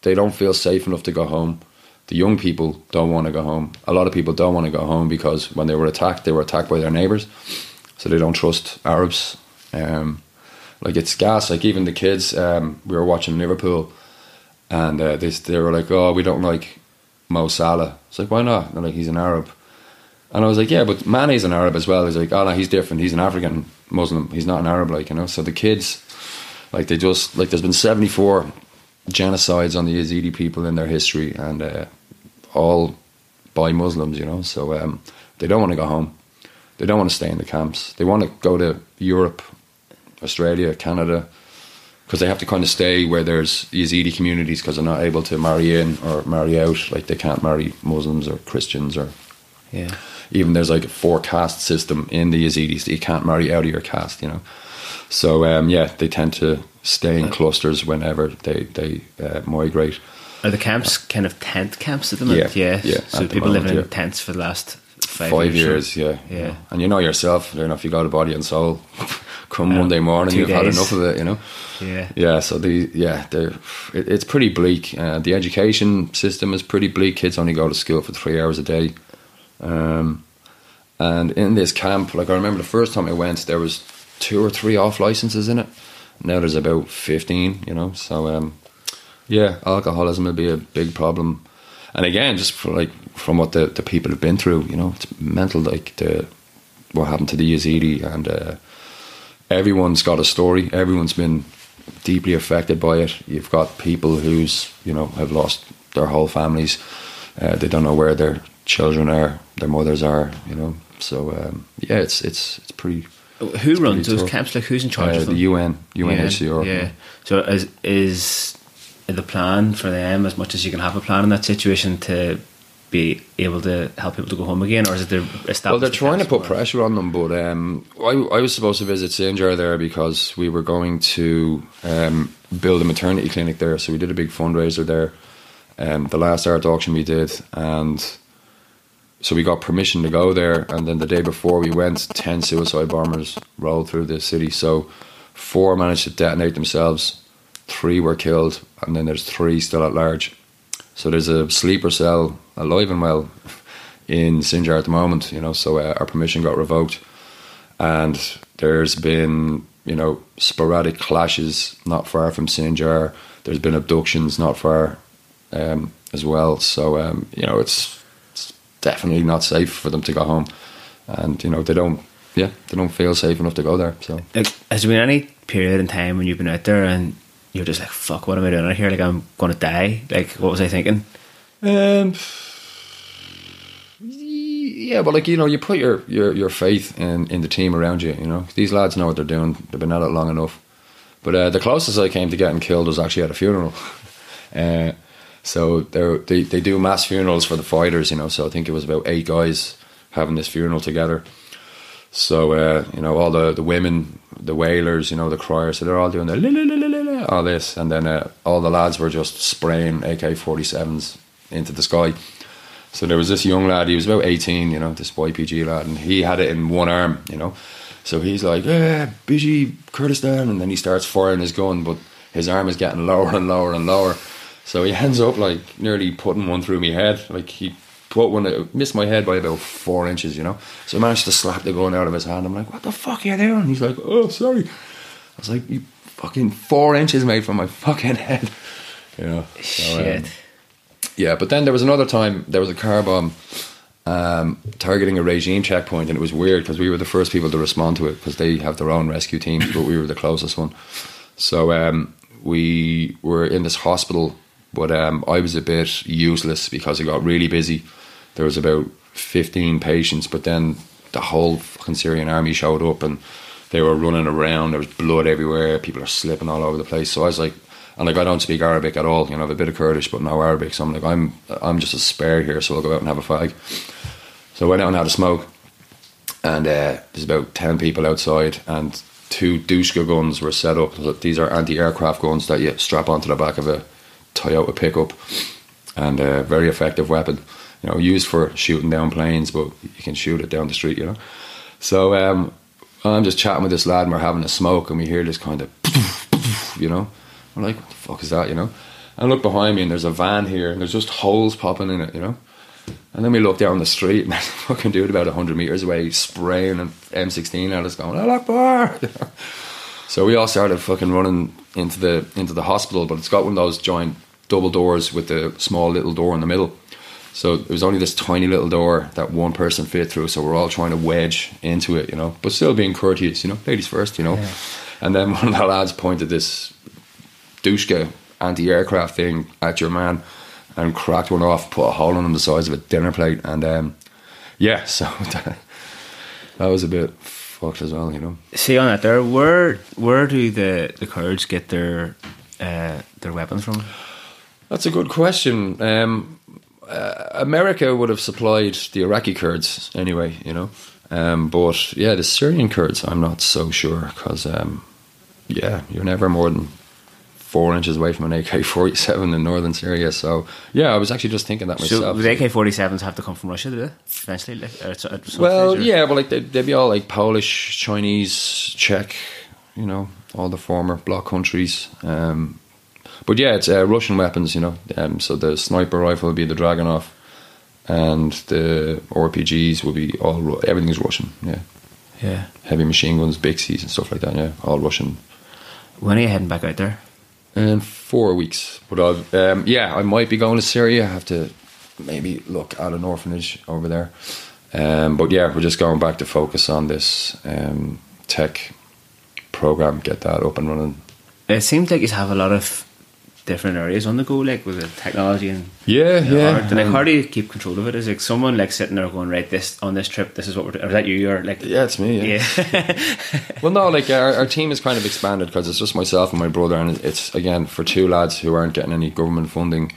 they don't feel safe enough to go home. The young people don't want to go home. A lot of people don't want to go home because when they were attacked, they were attacked by their neighbours, so they don't trust Arabs. Um, like it's gas. Like even the kids, um, we were watching Liverpool, and uh, they they were like, "Oh, we don't like Mo Salah." It's like, why not? Like, he's an Arab, and I was like, yeah, but Mane's an Arab as well. He's like, oh no, he's different. He's an African Muslim. He's not an Arab, like you know. So the kids, like they just like there's been seventy four genocides on the Yazidi people in their history, and uh, all by Muslims, you know. So um, they don't want to go home. They don't want to stay in the camps. They want to go to Europe, Australia, Canada, because they have to kind of stay where there's Yazidi communities because they're not able to marry in or marry out. Like they can't marry Muslims or Christians or Yeah. even there's like a four caste system in the Yazidis that you can't marry out of your caste, you know. So um, yeah, they tend to stay in clusters whenever they they uh, migrate. Are the camps kind of tent camps at the moment? Yeah, yeah, So people moment, living in yeah. tents for the last five, Five years. years, yeah, Yeah. And you know yourself, you know, if you got a body and soul, come Um, Monday morning, you've had enough of it, you know. Yeah. Yeah, so the yeah, it, it's pretty bleak. Uh, the education system is pretty bleak. Kids only go to school for three hours a day, um, and in this camp, like I remember the first time I went, there was two or three off licenses in it. Now there's about fifteen, you know. So um, yeah, alcoholism will be a big problem. And again, just for like from what the, the people have been through, you know, it's mental. Like the what happened to the Yazidi, and uh, everyone's got a story. Everyone's been deeply affected by it. You've got people who's you know have lost their whole families. Uh, they don't know where their children are, their mothers are. You know, so um, yeah, it's it's it's pretty. Who runs pretty those tough. camps? Like who's in charge Uh, of the? UN, UNHCR. Yeah. So is is the plan for them as much as you can have a plan in that situation to be able to help people to go home again, or is it they're established? Well, they're trying to put pressure on them, but um, I, I was supposed to visit Sinjar there because we were going to um, build a maternity clinic there. So we did a big fundraiser there. Um, the last art auction we did, and so we got permission to go there. And then the day before we went, ten suicide bombers rolled through the city. So four managed to detonate themselves, three were killed, and then there's three still at large. So there's a sleeper cell, alive and well, in Sinjar at the moment. You know, so uh, our permission got revoked, and there's been you know sporadic clashes not far from Sinjar. There's been abductions not far um, as well. So um, you know, it's, it's definitely not safe for them to go home, and you know they don't. Yeah, they don't feel safe enough to go there. So has there been any period in time when you've been out there and you're just like, "Fuck, what am I doing out here? Like, I'm going to die." Like, what was I thinking? Um, yeah, but like you know, you put your, your, your faith in, in the team around you. You know, these lads know what they're doing. They've been at it long enough. But uh, the closest I came to getting killed was actually at a funeral. uh, so they they do mass funerals for the fighters. You know, so I think it was about eight guys having this funeral together. So uh, you know, all the, the women, the wailers, you know, the criers, so they're all doing the la, all this, and then uh, all the lads were just spraying AK forty sevens into the sky. So there was this young lad, he was about 18, you know, this YPG lad, and he had it in one arm, you know. So he's like, yeah, Bijî Kurdistan, and then he starts firing his gun, but his arm is getting lower and lower and lower. So he ends up like nearly putting one through my head. Like he put one, it missed my head by about four inches, you know. So I managed to slap the gun out of his hand. I'm like, what the fuck are you doing? He's like, oh, sorry. I was like, you fucking four inches, mate, from my fucking head. You know. so, um, Shit. yeah, but then there was another time there was a car bomb um, targeting a regime checkpoint, and it was weird because we were the first people to respond to it because they have their own rescue teams, but we were the closest one. So um, we were in this hospital, but um, I was a bit useless because it got really busy. There was about fifteen patients, but then the whole fucking Syrian army showed up and they were running around. There was blood everywhere. People are slipping all over the place. So I was like, and like I don't speak Arabic at all. You know, I have a bit of Kurdish, but no Arabic. So I'm like, I'm I'm just a spare here. So I'll go out and have a fag. So I went out and had a smoke, and uh, there's about ten people outside, and two Dushka guns were set up. These are anti-aircraft guns that you strap onto the back of a Toyota pickup, and a very effective weapon. You know, used for shooting down planes, but you can shoot it down the street. You know, so um, I'm just chatting with this lad, and we're having a smoke, and we hear this kind of, you know, we're like, what the fuck is that? You know, and I look behind me, and there's a van here, and there's just holes popping in it. You know. And then we look down the street, and there's a fucking dude about 100 metres away spraying an M16 at us, going, Allah know? So we all started fucking running into the into the hospital, but it's got one of those giant double doors with the small little door in the middle. So it was only this tiny little door that one person fit through. So we're all trying to wedge into it, you know, but still being courteous, you know, ladies first, you know. And then one of the lads pointed this Dushka anti-aircraft thing at your man and cracked one off, put a hole in him the size of a dinner plate, and um, yeah, so that, that was a bit fucked as well, you know. See on that there, where where do the the Kurds get their uh, their weapons from? That's a good question. Um, uh, America would have supplied the Iraqi Kurds anyway, you know. Um, but yeah, the Syrian Kurds, I'm not so sure because, um, yeah, you're never more than four inches away from an AK 47 in northern Syria. So yeah, I was actually just thinking that So myself. the AK forty sevens have to come from Russia, do they? Eventually, like, at some well, stage, yeah, but like they, they'd be all like Polish, Chinese, Czech, you know, all the former bloc countries. Um, but yeah, it's uh, Russian weapons, you know. Um, so the sniper rifle will be the Dragunov, and the RPGs will be all everything's Russian. Yeah, Yeah. heavy machine guns, Bixies, and stuff like that. Yeah, all Russian. When are you heading back out there? In four weeks, but I've, um, yeah, I might be going to Syria. I have to maybe look at an orphanage over there. Um, but yeah, we're just going back to focus on this um, tech program, get that up and running. It seems like you have a lot of different areas on the go, like with the technology and Yeah, yeah. art. And like, um, how do you keep control of it? Is like someone like sitting there going, right, this on this trip, this is what we're doing. Or is that you? You're like, yeah, it's me. Yeah. yeah. Well, no, like our, our team is kind of expanded because it's just myself and my brother, and it's again for two lads who aren't getting any government funding.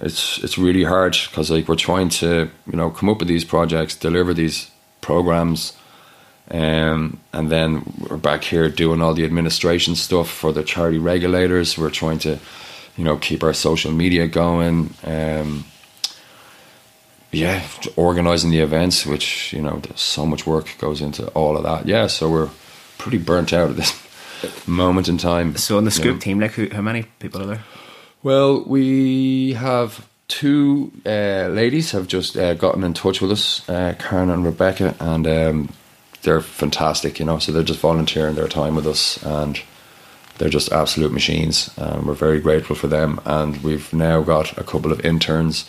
It's it's really hard because like we're trying to you know come up with these projects, deliver these programs, um, and then we're back here doing all the administration stuff for the charity regulators. We're trying to you know keep our social media going. Um, yeah, organizing the events, which you know, there's so much work goes into all of that. Yeah, so we're pretty burnt out at this moment in time. so on the you scoop know. team, like, who, how many people are there? Well, we have two uh, ladies have just uh, gotten in touch with us, uh, Karen and Rebecca, and um, they're fantastic. You know, so they're just volunteering their time with us, and they're just absolute machines. And we're very grateful for them. And we've now got a couple of interns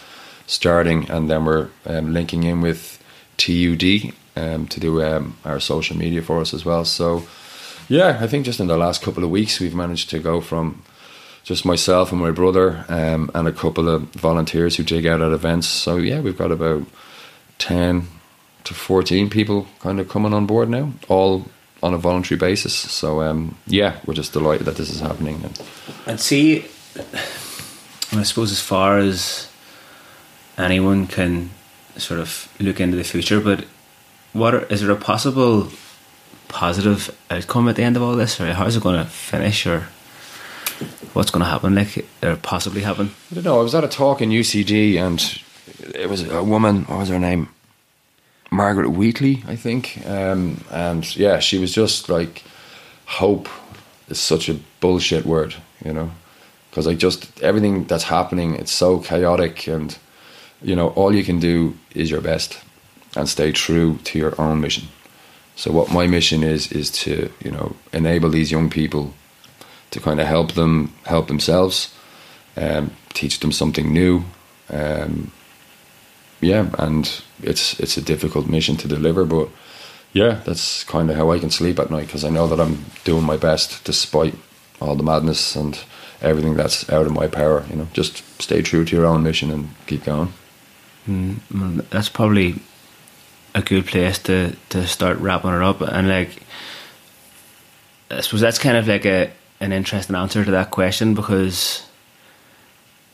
starting, and then we're um, linking in with TUD um, to do um, our social media for us as well. So, yeah, I think just in the last couple of weeks, we've managed to go from just myself and my brother um, and a couple of volunteers who dig out at events. So yeah, we've got about ten to fourteen people kind of coming on board now, all on a voluntary basis. So um, yeah, we're just delighted that this is happening. And And see, I suppose as far as anyone can sort of look into the future, but what are, is there a possible positive outcome at the end of all this, or how's it going to finish, or what's going to happen, like, or possibly happen? I don't know. I was at a talk in UCD, and it was a woman. What was her name? Margaret Wheatley, I think. Um, and yeah, she was just like, hope is such a bullshit word, you know, because like just everything that's happening, it's so chaotic, and you know, all you can do is your best and stay true to your own mission. So what my mission is is to you know enable these young people to kind of help them help themselves um, teach them something new. Um, yeah, and it's it's a difficult mission to deliver, but yeah, that's kind of how I can sleep at night because I know that I'm doing my best despite all the madness and everything that's out of my power. You know, just stay true to your own mission and keep going. Mm, well, that's probably a good place to, to start wrapping it up. And like, I suppose that's kind of like a an interesting answer to that question because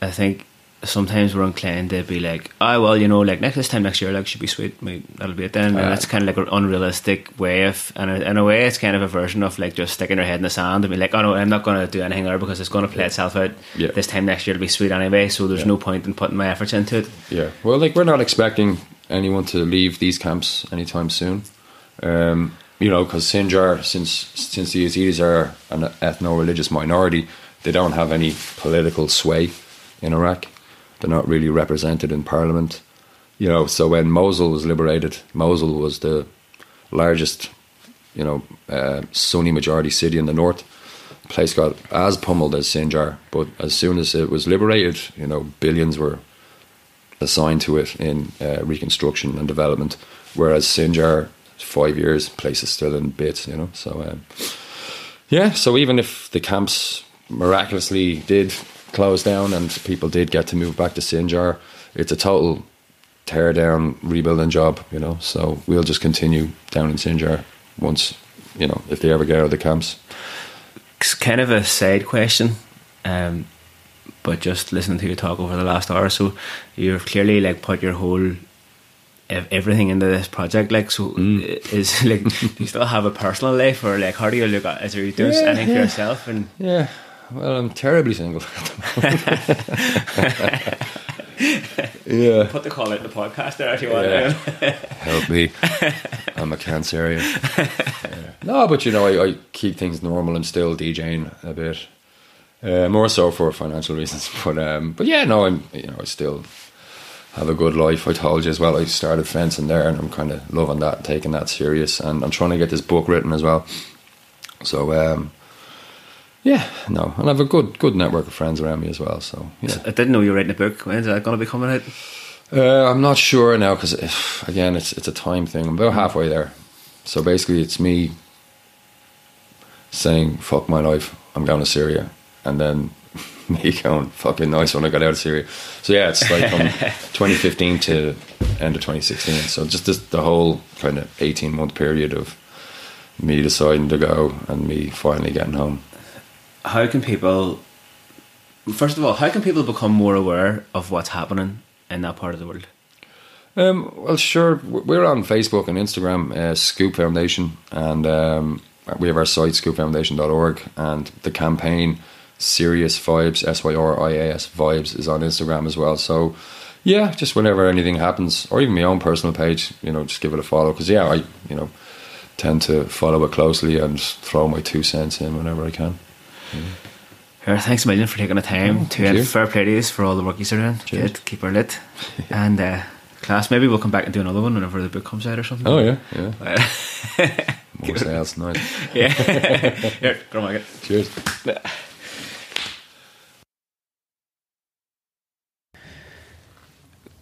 I think sometimes we're inclined to be like, oh well, you know, like next this time next year, like should be sweet, we, that'll be it then. And that's kind of like an unrealistic way of, and in a way, it's kind of a version of like just sticking your head in the sand and be like, oh no, I'm not going to do anything there because it's going to play itself out. Yeah. This time next year, it'll be sweet anyway. So there's Yeah. no point in putting my efforts into it. Yeah, well, like we're not expecting anyone to leave these camps anytime soon. Um, you know, because Sinjar, since since the Yazidis are an ethno-religious minority, they don't have any political sway in Iraq. They're not really represented in parliament. You know, so when Mosul was liberated, Mosul was the largest, you know, uh, Sunni majority city in the north. The place got as pummeled as Sinjar, but as soon as it was liberated, you know, billions were assigned to it in uh, reconstruction and development, whereas Sinjar, five years, place is still in bits, you know. So, um, yeah, so even if the camps miraculously did close down and people did get to move back to Sinjar, it's a total tear down, rebuilding job, you know. So we'll just continue down in Sinjar once, you know, if they ever get out of the camps. it's kind of a side question, um, but just listening to you talk over the last hour or so, you've clearly like put your whole everything into this project. Like, so Mm. is like, do you still have a personal life, or like, how do you look at? Is there you doing Yeah, anything for yourself? And Yeah, well, I'm terribly single. yeah. Put the call out the podcast there if you want. Yeah. Help me. I'm a cancerian. Yeah. No, but you know, I, I keep things normal and still DJing a bit. Uh, more so for financial reasons, but um, but yeah, no, I'm you know I still have a good life. I told you as well. I started fencing there, and I'm kind of loving that, and taking that serious, and I'm trying to get this book written as well. So um, yeah, no, and I have a good good network of friends around me as well. So yeah, I didn't know you were writing a book. When's that going to be coming out? uh, I'm not sure now because again, it's it's a time thing. I'm about halfway there. So basically, it's me saying "fuck my life," I'm going to Syria, and then me going "fucking nice" when I got out of Syria. So yeah, it's like from 2015 to end of 2016. So just this, the whole kind of 18 month period of me deciding to go and me finally getting home. How can people? First of all, how can people become more aware of what's happening in that part of the world? Um, well, sure. We're on Facebook and Instagram, uh, Scoop Foundation, and um, we have our site scoopfoundation.org, and the campaign Serious Vibes, S Y R I A S Vibes, is on Instagram as well. So, yeah, just whenever anything happens, or even my own personal page, you know, just give it a follow. Because yeah, I you know tend to follow it closely and throw my two cents in whenever I can. Here, thanks a million for taking the time Oh, to you. fair play to you for all the work you're doing. Cheers. Good, keep her lit. and uh, class, maybe we'll come back and do another one whenever the book comes out or something. Oh yeah, yeah. More sales, nice. yeah. Here, go on. Cheers.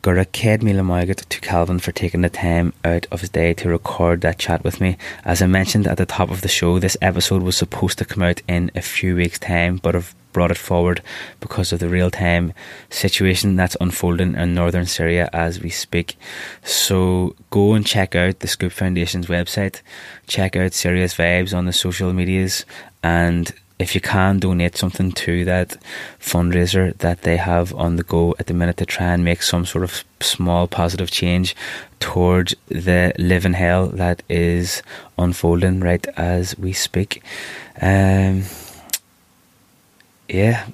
Gura Ced Mila Moigat to Calvin for taking the time out of his day to record that chat with me. As I mentioned at the top of the show, this episode was supposed to come out in a few weeks' time, but I've brought it forward because of the real time situation that's unfolding in northern Syria as we speak. So go and check out the Scoop Foundation's website, check out Serious Vibes on the social medias, and if you can donate something to that fundraiser that they have on the go at the minute to try and make some sort of small positive change towards the living hell that is unfolding right as we speak. Um, yeah,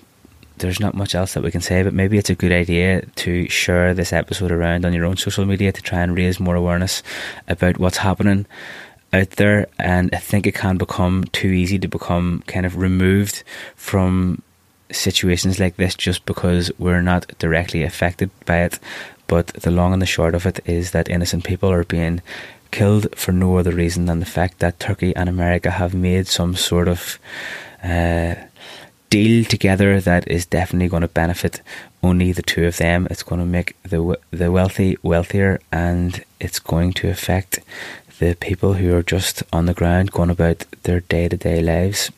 there's not much else that we can say, but maybe it's a good idea to share this episode around on your own social media to try and raise more awareness about what's happening out there. And I think it can become too easy to become kind of removed from situations like this just because we're not directly affected by it. But the long and the short of it is that innocent people are being killed for no other reason than the fact that Turkey and America have made some sort of uh, deal together that is definitely going to benefit only the two of them. It's going to make the the wealthy wealthier, and it's going to affect the people who are just on the ground going about their day to day lives.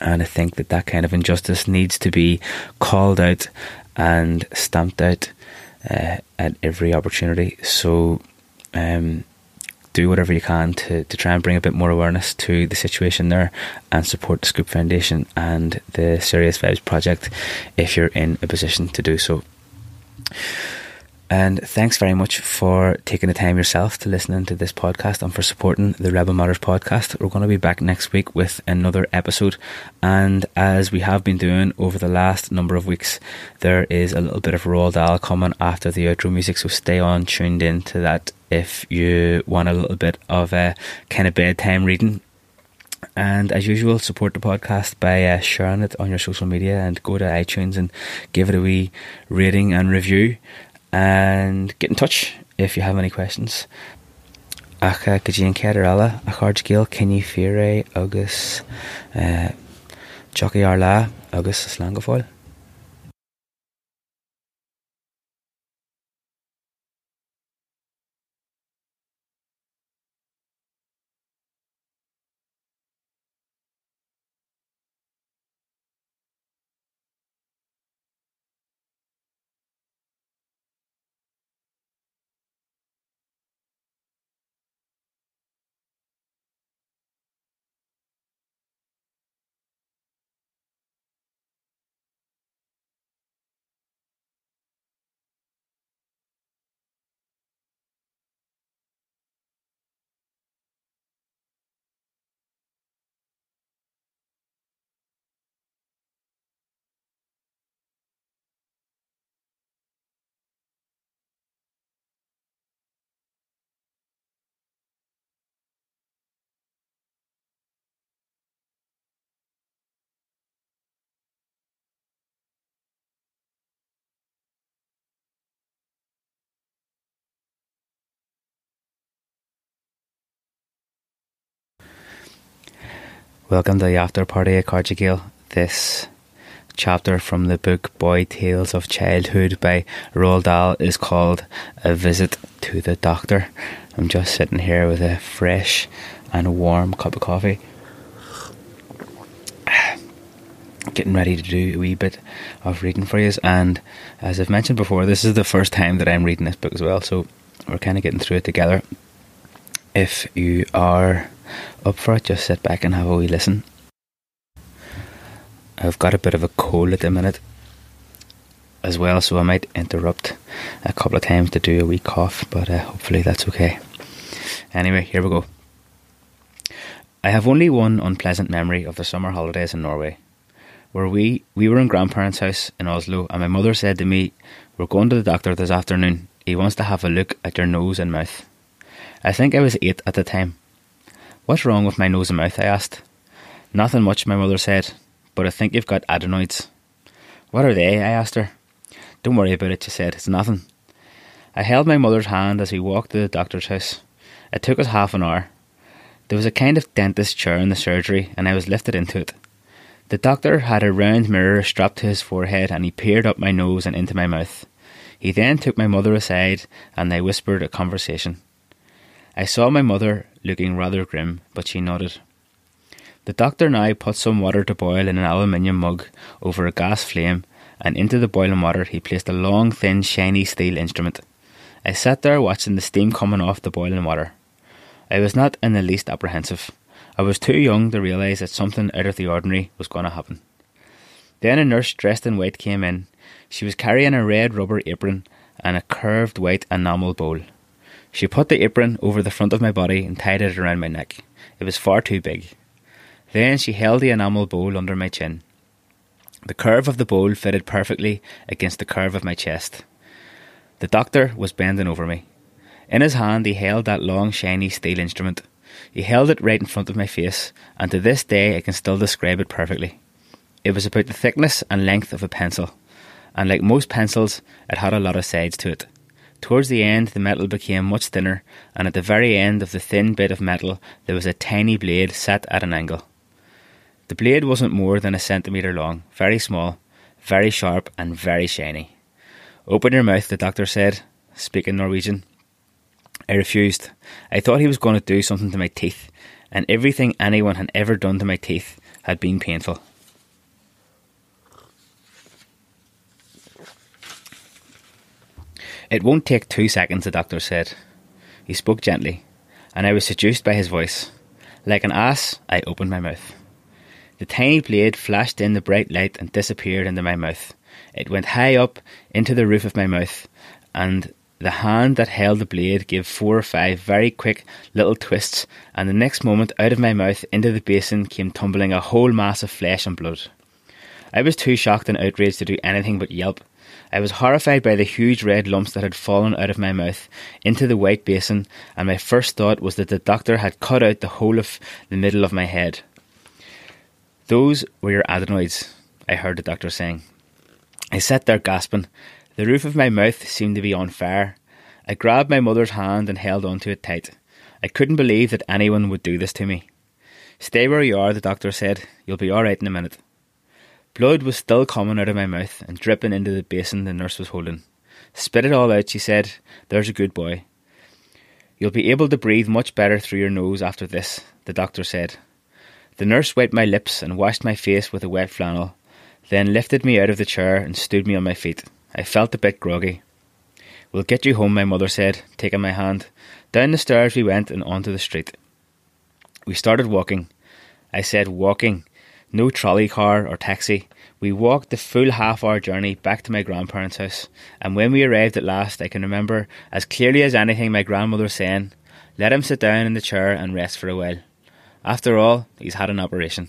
And I think that that kind of injustice needs to be called out and stamped out uh, at every opportunity. So, um, do whatever you can to, to try and bring a bit more awareness to the situation there and support the Scoop Foundation and the Serious Vibes Project if you're in a position to do so. And thanks very much for taking the time yourself to listening to this podcast and for supporting the Rebel Matters podcast. We're going to be back next week with another episode. And as we have been doing over the last number of weeks, there is a little bit of Roald Dahl coming after the outro music. So stay on tuned in to that if you want a little bit of a kind of bedtime reading and as usual, support the podcast by uh, sharing it on your social media and go to iTunes and give it a wee rating and review. And get in touch if you have any questions. Ach uh, go dtíon cead ar eile a chuir céal cinní féré agus uh, jockey ar lá agus Welcome to the after party at Cardigan. This chapter from the book Boy Tales of Childhood by Roald Dahl is called A Visit to the Doctor. I'm just sitting here with a fresh and warm cup of coffee. Getting ready to do a wee bit of reading for you, and as I've mentioned before, this is the first time that I'm reading this book as well, so we're kind of getting through it together. If you are up for it, just sit back and have a wee listen. I've got a bit of a cold at the minute as well, so I might interrupt a couple of times to do a wee cough, but uh, hopefully that's okay. Anyway, here we go. I have only one unpleasant memory of the summer holidays in Norway, where we, we were in grandparents' house in Oslo, and my mother said to me, We're going to the doctor this afternoon. He wants to have a look at your nose and mouth. I think I was eight at the time. What's wrong with my nose and mouth? I asked. Nothing much, my mother said, but I think you've got adenoids. What are they? I asked her. Don't worry about it, she said. It's nothing. I held my mother's hand as we walked to the doctor's house. It took us half an hour. There was a kind of dentist chair in the surgery, and I was lifted into it. The doctor had a round mirror strapped to his forehead, and he peered up my nose and into my mouth. He then took my mother aside, and they whispered a conversation. I saw my mother looking rather grim, but she nodded. The doctor now put some water to boil in an aluminium mug over a gas flame, and into the boiling water he placed a long, thin, shiny steel instrument. I sat there watching the steam coming off the boiling water. I was not in the least apprehensive. I was too young to realise that something out of the ordinary was going to happen. Then a nurse dressed in white came in. She was carrying a red rubber apron and a curved white enamel bowl. She put the apron over the front of my body and tied it around my neck. It was far too big. Then she held the enamel bowl under my chin. The curve of the bowl fitted perfectly against the curve of my chest. The doctor was bending over me. In his hand he held that long, shiny steel instrument. He held it right in front of my face, and to this day I can still describe it perfectly. It was about the thickness and length of a pencil, and like most pencils, it had a lot of sides to it. Towards the end, the metal became much thinner, and at the very end of the thin bit of metal, there was a tiny blade set at an angle. The blade wasn't more than a centimetre long, very small, very sharp, and very shiny. Open your mouth, the doctor said, speaking Norwegian. I refused. I thought he was going to do something to my teeth, and everything anyone had ever done to my teeth had been painful. It won't take two seconds, the doctor said. He spoke gently, and I was seduced by his voice. Like an ass, I opened my mouth. The tiny blade flashed in the bright light and disappeared into my mouth. It went high up into the roof of my mouth, and the hand that held the blade gave four or five very quick little twists, and the next moment out of my mouth into the basin came tumbling a whole mass of flesh and blood. I was too shocked and outraged to do anything but yelp. I was horrified by the huge red lumps that had fallen out of my mouth into the white basin, and my first thought was that the doctor had cut out the whole of the middle of my head. Those were your adenoids, I heard the doctor saying. I sat there gasping. The roof of my mouth seemed to be on fire. I grabbed my mother's hand and held on to it tight. I couldn't believe that anyone would do this to me. Stay where you are, the doctor said. You'll be all right in a minute. Blood was still coming out of my mouth and dripping into the basin the nurse was holding. Spit it all out, she said. There's a good boy. You'll be able to breathe much better through your nose after this, the doctor said. The nurse wiped my lips and washed my face with a wet flannel, then lifted me out of the chair and stood me on my feet. I felt a bit groggy. We'll get you home, my mother said, taking my hand. Down the stairs we went and onto the street. We started walking. I said walking, no trolley car or taxi. We walked the full half hour journey back to my grandparents' house, and when we arrived at last, I can remember as clearly as anything my grandmother saying, Let him sit down in the chair and rest for a while. After all, he's had an operation.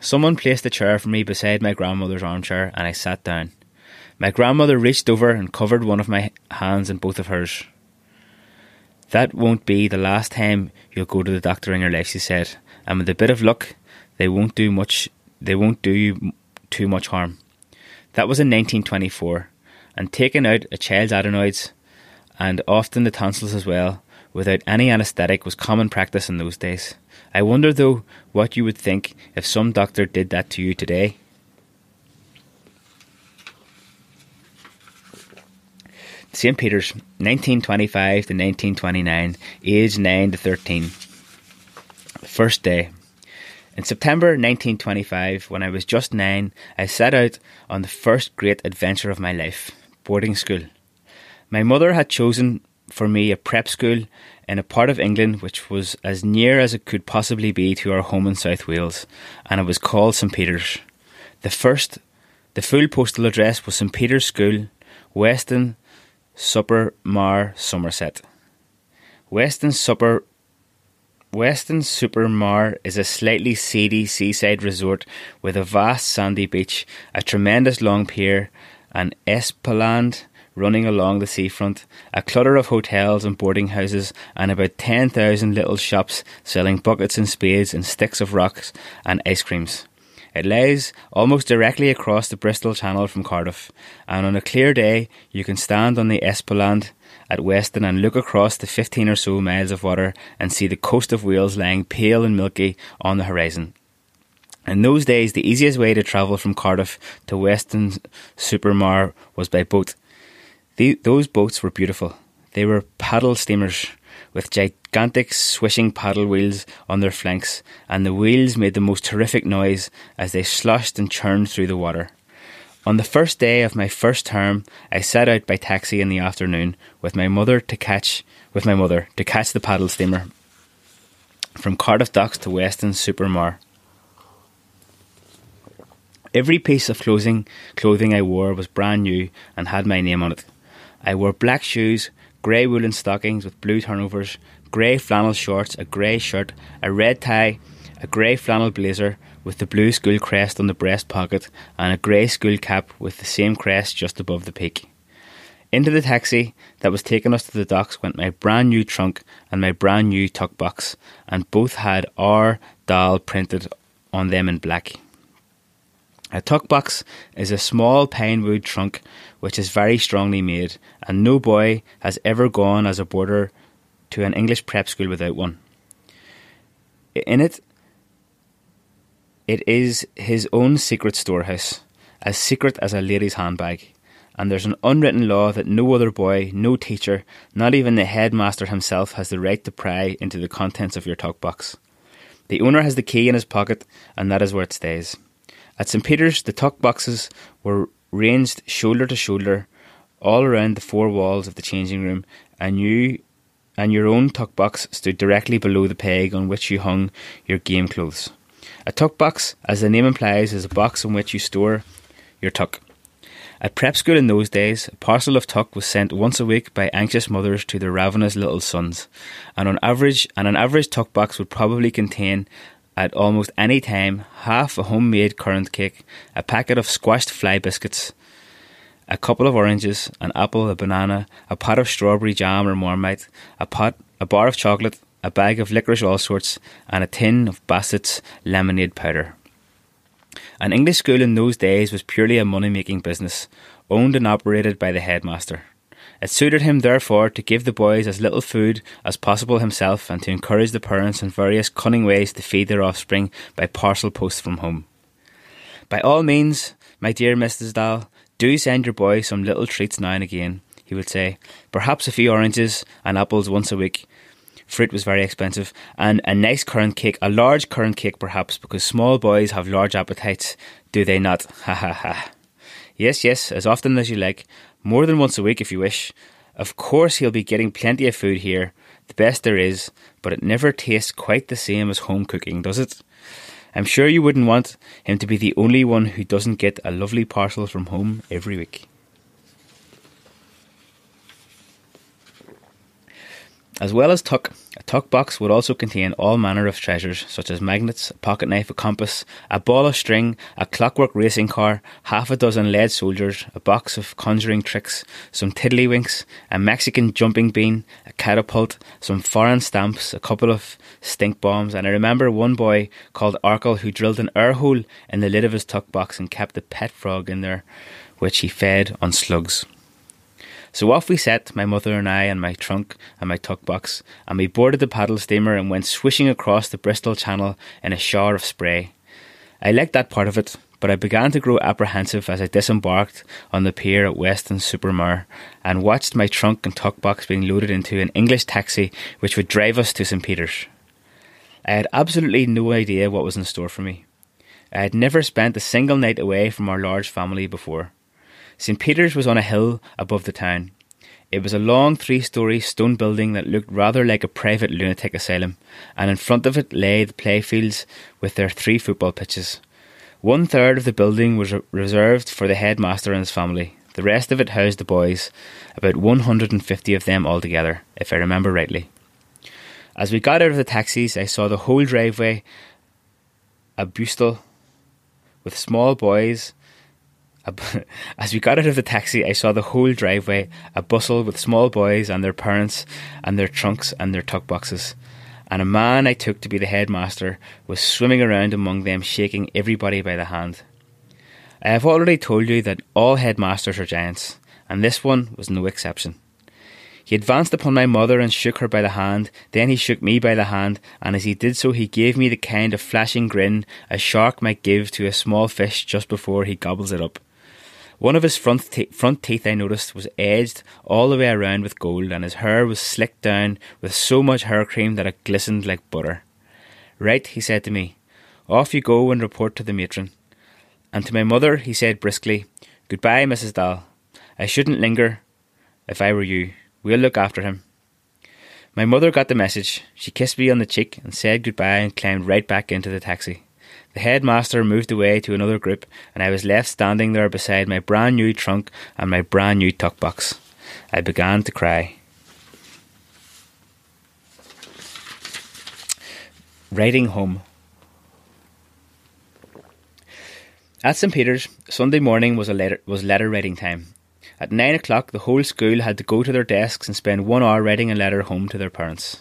Someone placed a chair for me beside my grandmother's armchair, and I sat down. My grandmother reached over and covered one of my hands in both of hers. That won't be the last time you'll go to the doctor in your life, she said, and with a bit of luck, they won't do much. They won't do you too much harm. That was in 1924, and taking out a child's adenoids, and often the tonsils as well, without any anaesthetic was common practice in those days. I wonder, though, what you would think if some doctor did that to you today. St. Peter's, 1925 to 1929, age 9 to 13. First day. In September 1925, when I was just nine, I set out on the first great adventure of my life boarding school. My mother had chosen for me a prep school in a part of England which was as near as it could possibly be to our home in South Wales, and it was called St Peter's. The first, the full postal address was St Peter's School, Weston, Super Mare, Somerset. Weston Super Weston Super Mare is a slightly seedy seaside resort with a vast sandy beach, a tremendous long pier, an esplanade running along the seafront, a clutter of hotels and boarding houses, and about 10,000 little shops selling buckets and spades and sticks of rocks and ice creams. It lies almost directly across the Bristol Channel from Cardiff, and on a clear day you can stand on the esplanade at Weston and look across the 15 or so miles of water and see the coast of Wales lying pale and milky on the horizon. In those days, the easiest way to travel from Cardiff to Weston Supermar was by boat. The, those boats were beautiful. They were paddle steamers with gigantic swishing paddle wheels on their flanks, and the wheels made the most terrific noise as they sloshed and churned through the water. On the first day of my first term, I set out by taxi in the afternoon with my mother to catch with my mother to catch the paddle steamer from Cardiff Docks to Weston-super-Mare. Every piece of clothing clothing I wore was brand new and had my name on it. I wore black shoes, grey woolen stockings with blue turnovers, grey flannel shorts, a grey shirt, a red tie, a grey flannel blazer, with the blue school crest on the breast pocket and a grey school cap with the same crest just above the peak. Into the taxi that was taking us to the docks went my brand new trunk and my brand new tuck box, and both had R. Dahl printed on them in black. A tuck box is a small pine wood trunk which is very strongly made, and no boy has ever gone as a boarder to an English prep school without one. In it it is his own secret storehouse, as secret as a lady's handbag, and there's an unwritten law that no other boy, no teacher, not even the headmaster himself has the right to pry into the contents of your tuck box. The owner has the key in his pocket, and that is where it stays. At St. Peter's, the tuck boxes were ranged shoulder to shoulder all around the four walls of the changing room, and you and your own tuck box stood directly below the peg on which you hung your game clothes. A tuck box, as the name implies, is a box in which you store your tuck. At prep school in those days, a parcel of tuck was sent once a week by anxious mothers to their ravenous little sons, and on average, and an average tuck box would probably contain, at almost any time, half a homemade currant cake, a packet of squashed fly biscuits, a couple of oranges, an apple, a banana, a pot of strawberry jam or marmite, a pot, a bar of chocolate, a bag of licorice all sorts, and a tin of Bassett's lemonade powder. An English school in those days was purely a money making business, owned and operated by the headmaster. It suited him, therefore, to give the boys as little food as possible himself and to encourage the parents in various cunning ways to feed their offspring by parcel post from home. By all means, my dear Mrs. Dahl, do send your boy some little treats now and again, he would say. Perhaps a few oranges and apples once a week, fruit was very expensive, and a nice currant cake, a large currant cake perhaps, because small boys have large appetites, do they not? Ha ha ha. Yes, yes, as often as you like, more than once a week if you wish. Of course, he'll be getting plenty of food here, the best there is, but it never tastes quite the same as home cooking, does it? I'm sure you wouldn't want him to be the only one who doesn't get a lovely parcel from home every week. As well as tuck, a tuck box would also contain all manner of treasures, such as magnets, a pocket knife, a compass, a ball of string, a clockwork racing car, half a dozen lead soldiers, a box of conjuring tricks, some tiddlywinks, a Mexican jumping bean, a catapult, some foreign stamps, a couple of stink bombs, and I remember one boy called Arkle who drilled an air hole in the lid of his tuck box and kept a pet frog in there, which he fed on slugs. So off we set, my mother and I, and my trunk and my tuck box, and we boarded the paddle steamer and went swishing across the Bristol Channel in a shower of spray. I liked that part of it, but I began to grow apprehensive as I disembarked on the pier at Weston-super-Mare and watched my trunk and tuck box being loaded into an English taxi which would drive us to St. Peter's. I had absolutely no idea what was in store for me. I had never spent a single night away from our large family before. St. Peter's was on a hill above the town. It was a long three story stone building that looked rather like a private lunatic asylum, and in front of it lay the playfields with their three football pitches. One third of the building was reserved for the headmaster and his family. The rest of it housed the boys, about 150 of them altogether, if I remember rightly. As we got out of the taxis, I saw the whole driveway a bustle with small boys. As we got out of the taxi, I saw the whole driveway a bustle with small boys and their parents and their trunks and their tuck boxes and a man I took to be the headmaster was swimming around among them, shaking everybody by the hand. I have already told you that all headmasters are giants, and this one was no exception. He advanced upon my mother and shook her by the hand, then he shook me by the hand, and as he did so, he gave me the kind of flashing grin a shark might give to a small fish just before he gobbles it up. One of his front, te- front teeth, I noticed, was edged all the way around with gold, and his hair was slicked down with so much hair cream that it glistened like butter. Right, he said to me, off you go and report to the matron. And to my mother he said briskly, Goodbye, Mrs. Dahl. I shouldn't linger if I were you. We'll look after him. My mother got the message. She kissed me on the cheek and said goodbye and climbed right back into the taxi. The headmaster moved away to another group, and I was left standing there beside my brand new trunk and my brand new tuck box. I began to cry. Writing home. At St. Peter's, Sunday morning was a letter was letter writing time. At nine o'clock, the whole school had to go to their desks and spend one hour writing a letter home to their parents.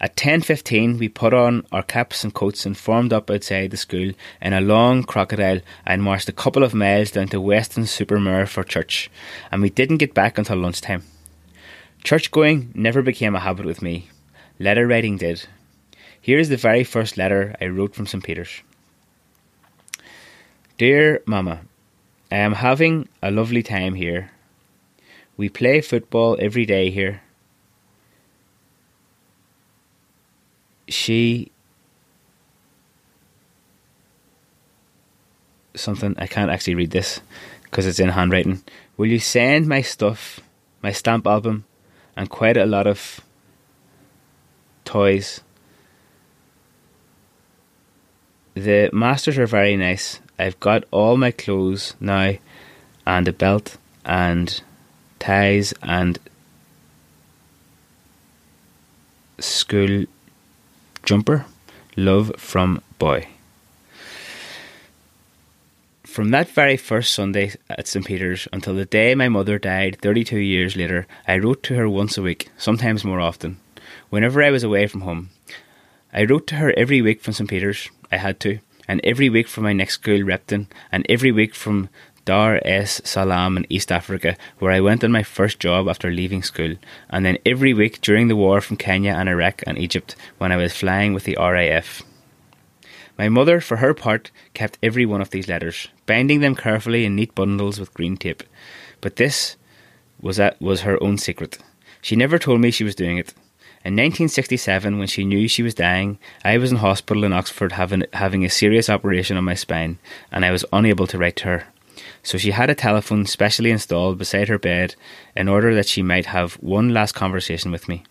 At 10.15 we put on our caps and coats and formed up outside the school in a long crocodile and marched a couple of miles down to Weston-super-Mare for church, and we didn't get back until lunchtime. Church going never became a habit with me. Letter writing did. Here is the very first letter I wrote from St. Peter's. Dear Mama, I am having a lovely time here. We play football every day here. She something I can't actually read this because it's in handwriting. Will you send my stuff, my stamp album, and quite a lot of toys? The masters are very nice. I've got all my clothes now, and a belt, and ties, and school Jumper, love from boy. From that very first Sunday at St. Peter's until the day my mother died 32 years later, I wrote to her once a week, sometimes more often, whenever I was away from home. I wrote to her every week from St. Peter's, I had to, and every week from my next school, Repton, and every week from Dar es Salaam in East Africa, where I went on my first job after leaving school, and then every week during the war from Kenya and Iraq and Egypt when I was flying with the RAF. My mother, for her part, kept every one of these letters, binding them carefully in neat bundles with green tape. But this was that was her own secret. She never told me she was doing it. In 1967, when she knew she was dying, I was in hospital in Oxford having having a serious operation on my spine, and I was unable to write to her so she had a telephone specially installed beside her bed in order that she might have one last conversation with me.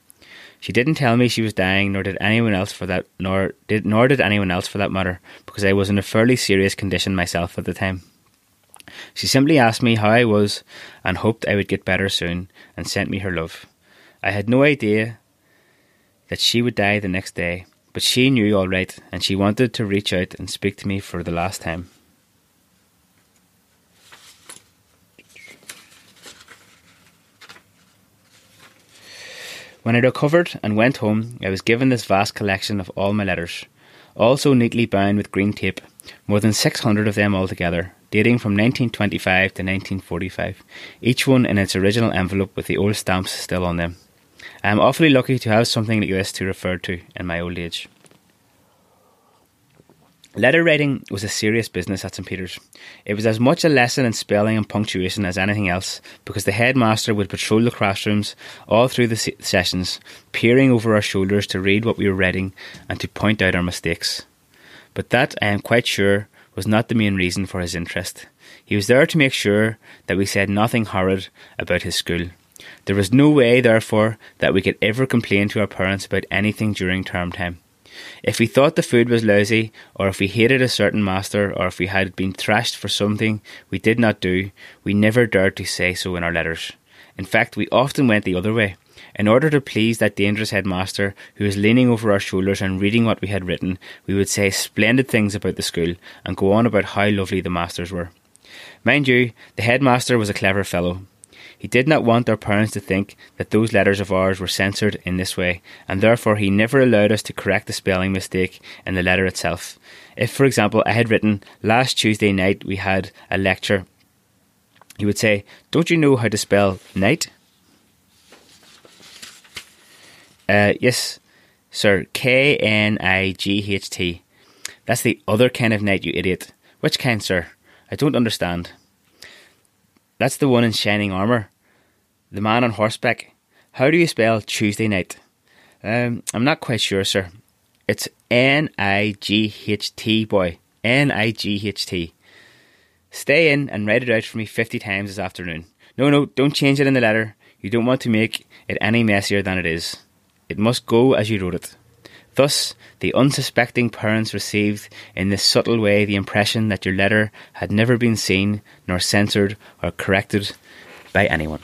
She didn't tell me she was dying, nor did anyone else for that, nor did nor did anyone else for that matter, because I was in a fairly serious condition myself at the time. She simply asked me how I was and hoped I would get better soon, and sent me her love. I had no idea that she would die the next day, but she knew all right, and she wanted to reach out and speak to me for the last time. When I recovered and went home, I was given this vast collection of all my letters, all so neatly bound with green tape, more than 600 of them altogether, dating from 1925 to 1945, each one in its original envelope with the old stamps still on them. I am awfully lucky to have something like this to refer to in my old age. Letter writing was a serious business at St Peter's. It was as much a lesson in spelling and punctuation as anything else, because the headmaster would patrol the classrooms all through the se- sessions, peering over our shoulders to read what we were writing and to point out our mistakes. But that, I am quite sure, was not the main reason for his interest. He was there to make sure that we said nothing horrid about his school. There was no way, therefore, that we could ever complain to our parents about anything during term time. If we thought the food was lousy, or if we hated a certain master, or if we had been thrashed for something we did not do, we never dared to say so in our letters. In fact, we often went the other way. In order to please that dangerous headmaster who was leaning over our shoulders and reading what we had written, we would say splendid things about the school and go on about how lovely the masters were. Mind you, the headmaster was a clever fellow. He did not want our parents to think that those letters of ours were censored in this way, and therefore he never allowed us to correct the spelling mistake in the letter itself. If, for example, I had written, Last Tuesday night we had a lecture, he would say, Don't you know how to spell night? Uh, yes, sir, K N I G H T. That's the other kind of night, you idiot. Which kind, sir? I don't understand. That's the one in shining armour. The man on horseback. How do you spell Tuesday night? Um, I'm not quite sure, sir. It's N I G H T, boy. N I G H T. Stay in and write it out for me 50 times this afternoon. No, no, don't change it in the letter. You don't want to make it any messier than it is. It must go as you wrote it. Thus, the unsuspecting parents received in this subtle way the impression that your letter had never been seen, nor censored, or corrected by anyone.